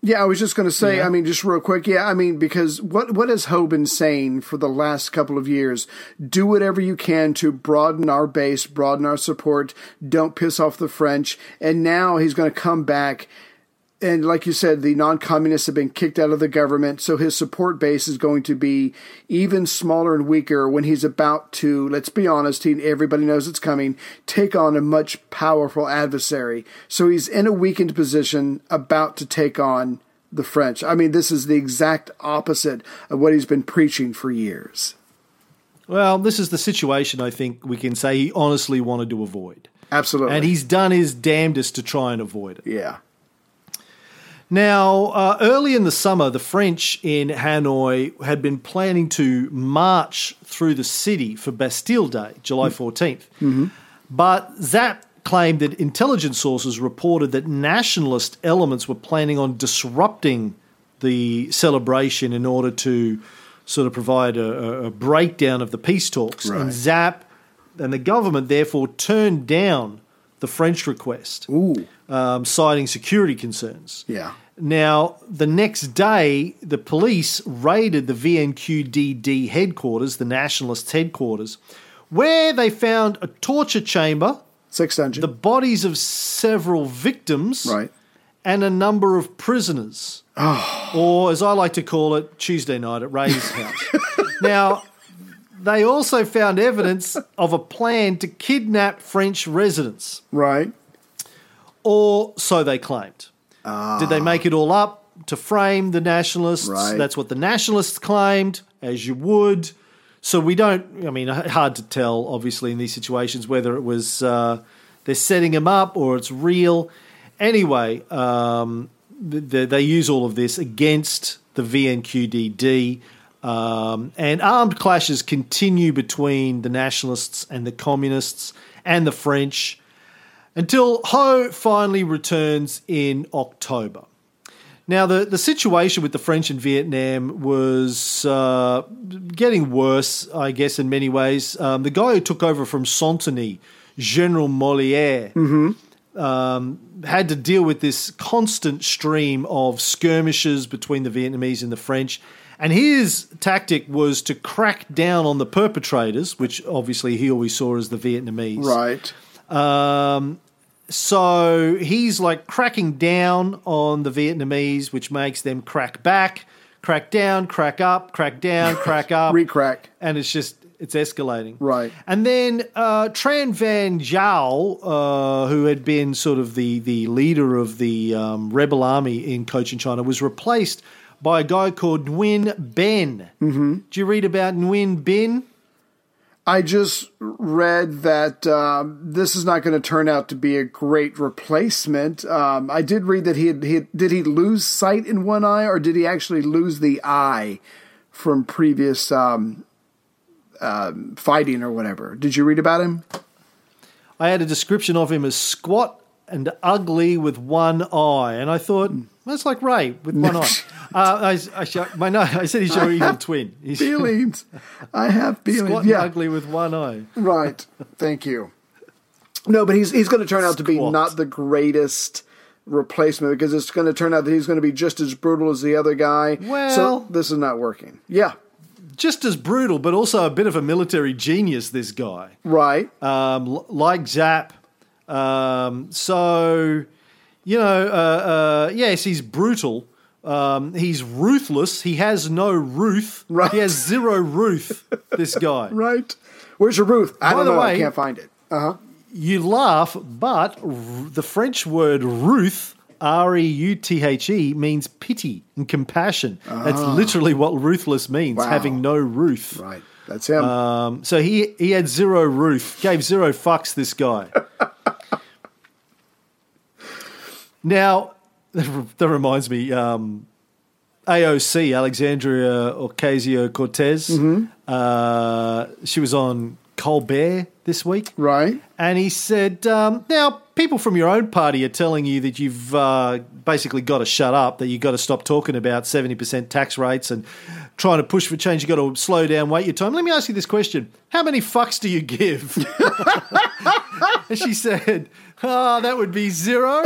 Yeah, I was just going to say. Yeah. I mean, just real quick. Yeah, I mean, because what what has Ho been saying for the last couple of years? Do whatever you can to broaden our base, broaden our support. Don't piss off the French. And now he's going to come back. And like you said, the non-communists have been kicked out of the government, so his support base is going to be even smaller and weaker when he's about to. Let's be honest, he, everybody knows it's coming. Take on a much powerful adversary. So he's in a weakened position, about to take on the French. I mean, this is the exact opposite of what he's been preaching for years. Well, this is the situation I think we can say he honestly wanted to avoid. Absolutely, And he's done his damnedest to try and avoid it. yeah, Now, uh, early in the summer, the French in Hanoi had been planning to march through the city for Bastille Day, July 14th. But Giap claimed that intelligence sources reported that nationalist elements were planning on disrupting the celebration in order to sort of provide a, a- a breakdown of the peace talks. Right. And Giap and the government therefore turned down the French request, Ooh. um, citing security concerns. yeah. Now, the next day, the police raided the VNQDD headquarters, the nationalists' headquarters, where they found a torture chamber, Six dungeon, the bodies of several victims, right? and a number of prisoners. Or, as I like to call it, Tuesday night at Ray's house. now, they also found evidence of a plan to kidnap French residents Right. or so they claimed. Did they make it all up to frame the nationalists? Right. That's what the nationalists claimed, as you would. So we don't. I mean, hard to tell, obviously, in these situations whether it was uh, they're setting them up or it's real. Anyway, um, th- th- they use all of this against the VNQDD. Um, and armed clashes continue between the nationalists and the communists and the French until Ho finally returns in October. Now, the, the situation with the French in Vietnam was uh, getting worse, I guess, in many ways. Um, the guy who took over from Sainteny, General Morlière, um, had to deal with this constant stream of skirmishes between the Vietnamese and the French. And his tactic was to crack down on the perpetrators, which obviously he always saw as the Vietnamese. Right. Um, so he's like cracking down on the Vietnamese, which makes them crack back, crack down, crack up, crack down, crack up. Recrack. And it's just it's escalating. Right. And then uh, Tran Van Giau, uh, who had been sort of the, the leader of the um, rebel army in Cochin China, was replaced by a guy called Nguyen Binh. Mm-hmm. Did you read about Nguyen Binh? I just read that um, this is not going to turn out to be a great replacement. Um, I did read that he, had, he had, did he lose sight in one eye, or did he actually lose the eye from previous um, um fighting or whatever? Did you read about him? I had a description of him as squat and ugly with one eye, and I thought that's like Ray with one eye. Uh, I, I, my, no, I said he's your evil twin. He's Feelings. I have feelings. squat yeah. ugly with one eye. Right. Thank you. No, but he's he's going to turn out to be Squat. not the greatest replacement because it's going to turn out that he's going to be just as brutal as the other guy. Well- so this is not working. Yeah. Just as brutal, but also a bit of a military genius. This guy. Right. um, like Giap. Um, so, you know, uh, uh, yes, he's brutal. Um, he's ruthless. He has no ruth. Right. He has zero ruth. This guy. right. Where's your Ruth? I By don't the know. I can't find it. Uh huh. You laugh, but r- the French word ruth, R E U T H E, means pity and compassion. That's literally what ruthless means, Ah. Wow. having no ruth. Right. That's him. Um, so he he had zero ruth, gave zero fucks. This guy. now that reminds me, um, AOC Alexandria Ocasio Cortez. Mm-hmm. Uh, she was on Colbert this week, right. and he said, um, "Now people from your own party are telling you that you've uh, basically got to shut up, that you've got to stop talking about seventy percent tax rates and trying to push for change. You've got to slow down, wait your time. Let me ask you this question: How many fucks do you give?" and she said, "Oh, that would be zero.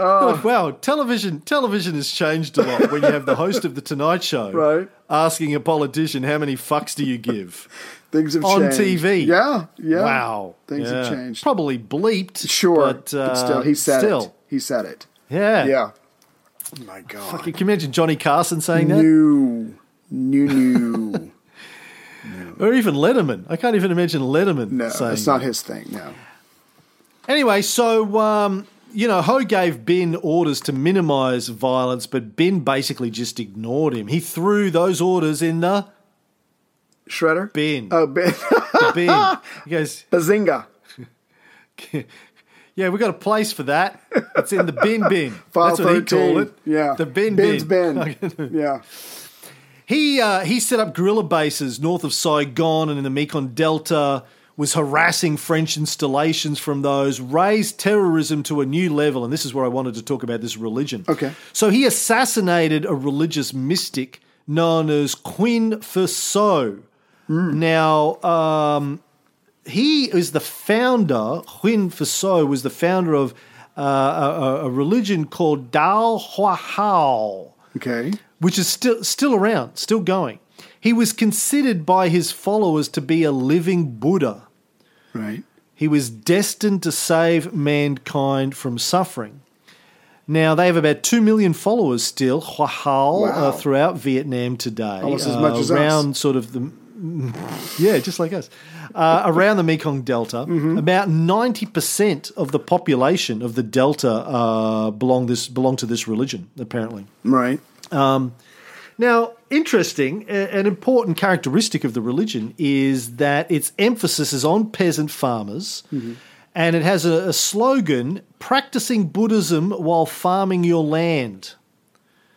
Like, wow, television television has changed a lot when you have the host of the Tonight Show Right. asking a politician how many fucks do you give Things have changed. on changed. TV. Yeah. Yeah. Wow. Things have changed. Probably bleeped. Sure. But, But, uh, still, he said still. it. He said it. Yeah. Yeah. Oh my God. Can you imagine Johnny Carson saying that? New. New. New. Or even Letterman. I can't even imagine Letterman No, saying it's not that. his thing. No. Anyway, so, um, you know, Ho gave Binh orders to minimize violence, but Binh basically just ignored him. He threw those orders in the Shredder? bin. Oh, bin. The bin. He goes, Bazinga. Yeah, we've got a place for that. It's in the bin bin. File That's what he 13. called it. Yeah. The bin Binh's bin. bin. yeah. He uh, he set up guerrilla bases north of Saigon and in the Mekong Delta. Was harassing French installations from those, raised terrorism to a new level, and this is where I wanted to talk about this religion. Okay. So he assassinated a religious mystic known as Huynh Phu So. Now, um, he is the founder, Huynh Phu So was the founder of uh, a, a religion called Dao Hoa Hao Okay. Which is still still around, still going. He was considered by his followers to be a living Buddha. Right. He was destined to save mankind from suffering. Now they have about two million followers still, Hoa Hao, Wow. uh, throughout Vietnam today. Almost as much uh, as us. around sort of the yeah, just like us. Uh, around the Mekong Delta, Mm-hmm. about ninety percent of the population of the Delta uh, belong this belong to this religion. Apparently, Right. Now, interesting, an important characteristic of the religion is that its emphasis is on peasant farmers, and it has a, a slogan: "Practicing Buddhism while farming your land."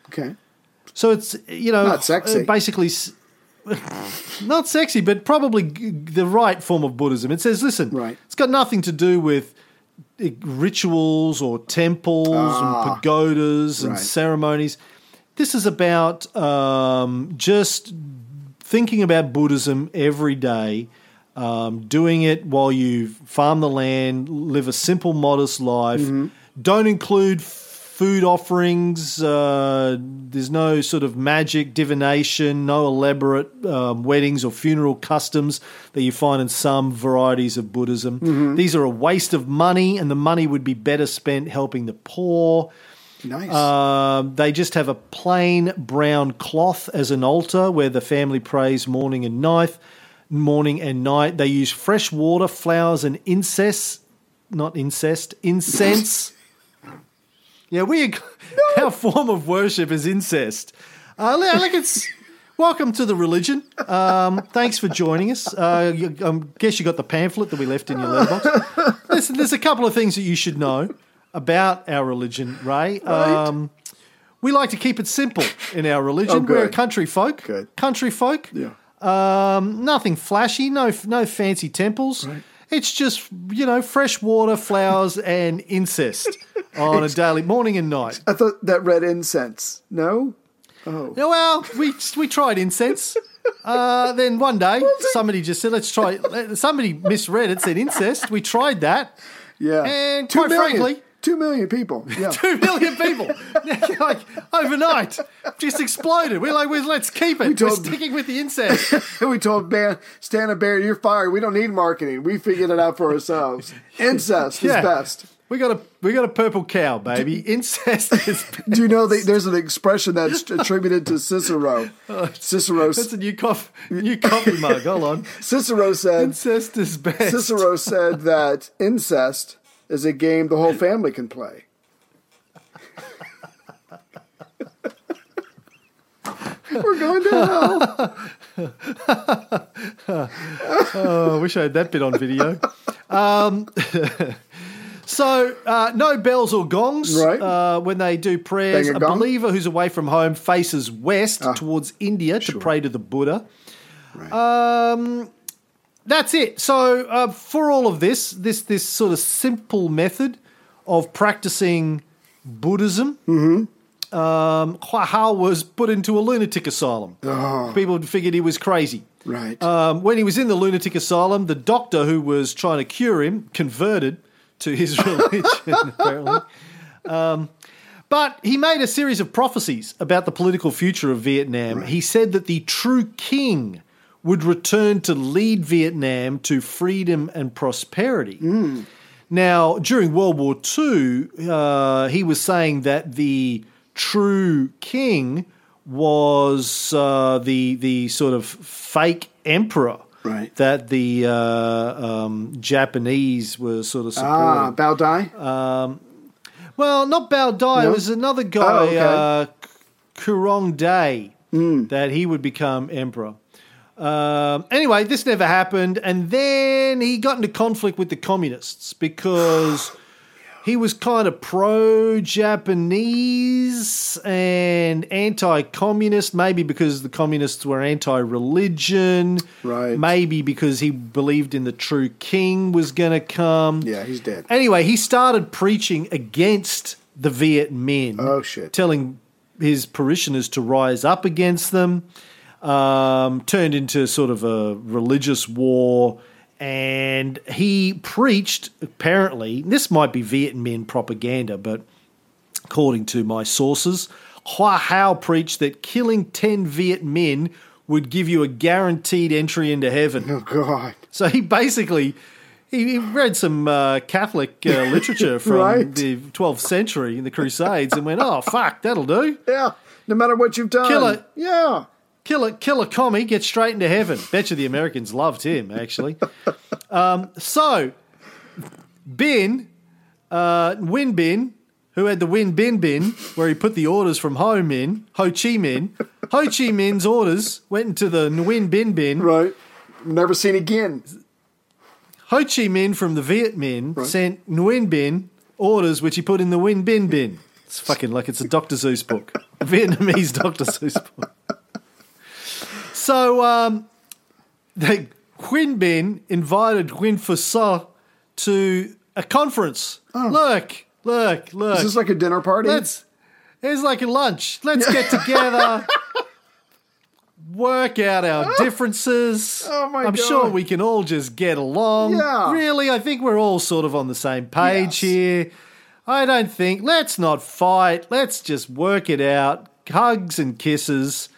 Okay. So it's you know Not sexy. uh, basically not sexy, but probably the right form of Buddhism. It says, listen, Right. it's got nothing to do with uh, rituals or temples and pagodas and Ah. right. ceremonies. This is about um, just thinking about Buddhism every day, um, doing it while you farm the land, live a simple, modest life. Mm-hmm. Don't include food offerings. Uh, there's no sort of magic, divination, no elaborate um, weddings or funeral customs that you find in some varieties of Buddhism. Mm-hmm. These are a waste of money, and the money would be better spent helping the poor. Nice. Um, they just have a plain brown cloth as an altar where the family prays morning and night. Morning and night. They use fresh water, flowers, and incense. Not incest, incense. yeah, we. Our form of worship is incest. Uh, like it's. Welcome to the religion. Um, thanks for joining us. Uh, I guess you got the pamphlet that we left in your letterbox. Listen, there's a couple of things that you should know about our religion, Ray. Um, we like to keep it simple in our religion. Oh, We're a country folk. Good. Country folk. Yeah. Um, nothing flashy. No, no fancy temples. It's just you know fresh water, flowers, and incest on a daily morning and night. I thought that read incense. No? Yeah, well, we we tried incense. Uh, then one day, somebody just said, "Let's try." Somebody misread it, said incest. We tried that. Yeah. And Two quite million- frankly- two million people. Yeah. Two million people, like overnight, just exploded. We're like, well, let's keep it. We are sticking with the incest. we told Ban, Stan and Barry, you're fired. We don't need marketing. We figured it out for ourselves. Incest Yeah. is best. We got a we got a purple cow, baby. Incest is Best. Do you know that there's an expression that's attributed to Cicero? Cicero, that's a new coffee new coffee mug. Hold on, Cicero said incest is best. Cicero said that incest is a game the whole family can play. We're going to hell. Oh, I wish I had that bit on video. Um, so, uh, no bells or gongs Right. uh, when they do prayers. Bang a A believer who's away from home faces west Ah. towards India to pray to the Buddha. Um, that's it. So, uh, for all of this, this this sort of simple method of practicing Buddhism. Um, Hoa Hao was put into a lunatic asylum. People figured he was crazy. Right. Um, when he was in the lunatic asylum, the doctor who was trying to cure him converted to his religion, apparently. Um, but he made a series of prophecies about the political future of Vietnam. He said that the true king would return to lead Vietnam to freedom and prosperity. Now, during World War II, uh, he was saying that the true king was uh, the the sort of fake emperor Right. that the uh, um, Japanese were sort of supporting. ah, Bao Dai? Well, not Bao Dai. It was another guy, Oh, okay. uh, Cuong De, that he would become emperor. Um, anyway, this never happened, and then he got into conflict with the communists because he was kind of pro-Japanese and anti-communist. Maybe because the communists were anti-religion. Right. Maybe because he believed in the true king was going to come. Yeah, he's dead. Anyway, he started preaching against the Viet Minh. Oh, shit. Telling his parishioners to rise up against them. Um, turned into sort of a religious war. And he preached, apparently, this might be Viet Minh propaganda, but according to my sources, Hoa Hao preached that killing 10 Viet Minh would give you a guaranteed entry into heaven. Oh, God. So he basically he, read some uh, Catholic uh, literature from Right. the 12th century in the Crusades and went, "Oh fuck, that'll do. Yeah. No matter what you've done. Kill it. Yeah. Kill a kill a commie, get straight into heaven." Bet you the Americans loved him actually. um, so Binh, uh, Nguyen Binh, who had the Nguyen Binh Bin, where he put the orders from home in Ho Chi Minh. Ho Chi Minh's orders went into the Nguyen Binh Bin. Right. Never seen again. Ho Chi Minh from the Viet Minh sent Nguyen Binh orders which he put in the Nguyen Binh Bin. It's fucking like it's a Dr. Seuss book. A Vietnamese Dr. Seuss book. So um, the Binh invited Nguyen Phu to a conference. Look, look, look. Is this like a dinner party? Let's. It's like a lunch. Let's get together. work out our differences. Oh my I'm God. sure we can all just get along. Yeah. Really, I think we're all sort of on the same page Yes. here. I don't think. Let's not fight. Let's just work it out. Hugs and kisses.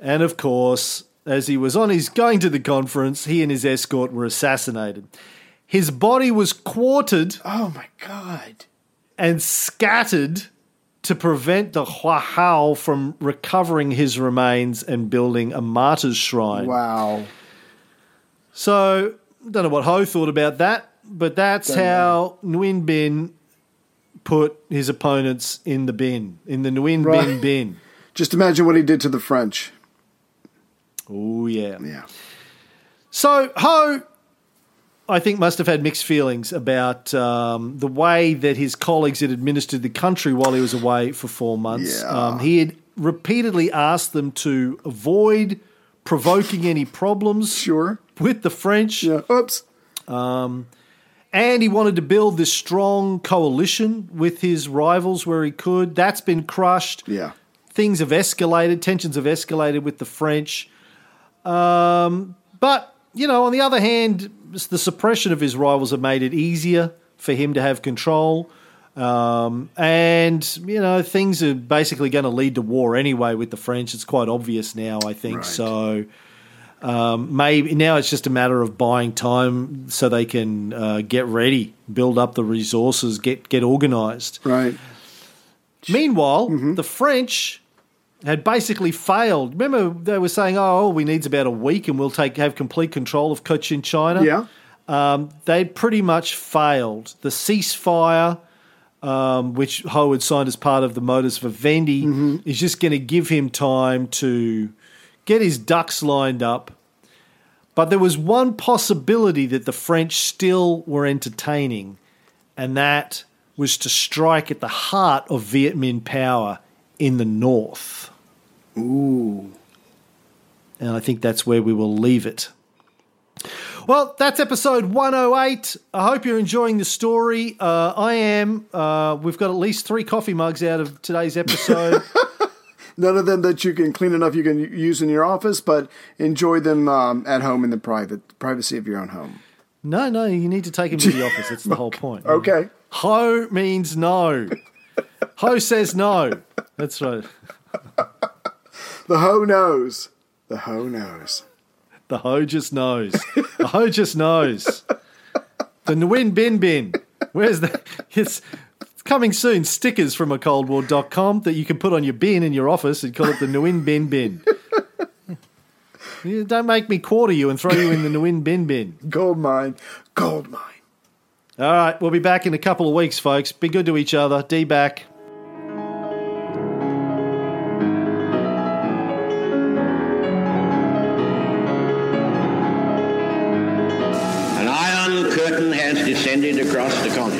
Right. And of course, as he was on his going to the conference, he and his escort were assassinated. His body was quartered Oh, my God. and scattered to prevent the Hoa Hao from recovering his remains and building a martyr's shrine. Wow. So, don't know what Ho thought about that, but that's Don't how Nguyen Binh put his opponents in the bin, in the Nguyen Binh bin. Just imagine what he did to the French. Oh, yeah. Yeah. So Ho, I think, must have had mixed feelings about um, the way that his colleagues had administered the country while he was away for four months. Yeah. Um, he had repeatedly asked them to avoid provoking any problems Sure. with the French, Yeah. Oops. and he wanted to build this strong coalition with his rivals where he could. That's been crushed. Yeah. things have escalated, tensions have escalated with the French. Um, but, you know, on the other hand, the suppression of his rivals have made it easier for him to have control. Um, and, you know, things are basically going to lead to war anyway with the French. It's quite obvious now, I think. Right. So um, maybe now it's just a matter of buying time so they can uh, get ready, build up the resources, get, get organized. Right. Meanwhile, Mm-hmm. the French had basically failed. Remember, they were saying, "Oh, all we need's about a week, and we'll take have complete control of Cochin China." Yeah. um, they'd pretty much failed. The ceasefire, um, which Ho had signed as part of the modus vivendi, Mm-hmm. is just going to give him time to get his ducks lined up. But there was one possibility that the French still were entertaining, and that was to strike at the heart of Viet Minh power in the north. Ooh. And I think that's where we will leave it. Well, that's episode 108. I hope you're enjoying the story. Uh, I am. Uh, we've got at least three coffee mugs out of today's episode. None of them that you can clean enough you can use in your office, but enjoy them um, at home in the private privacy of your own home. no, no, you need to take them to the office. That's the whole point. Okay. Ho means no. Ho says no. That's right. The ho knows. The ho knows. The Ho just knows. The Ho just knows. The Nguyen Binh Bin. Where's the. It's, coming soon. Stickers from a coldwar.com that you can put on your bin in your office and call it the Nguyen Binh Bin. Don't make me quarter you and throw you in the Nguyen Binh Bin. Gold mine. Gold mine. All right, we'll be back in a couple of weeks, folks. Be good to each other. D back. Across the continent.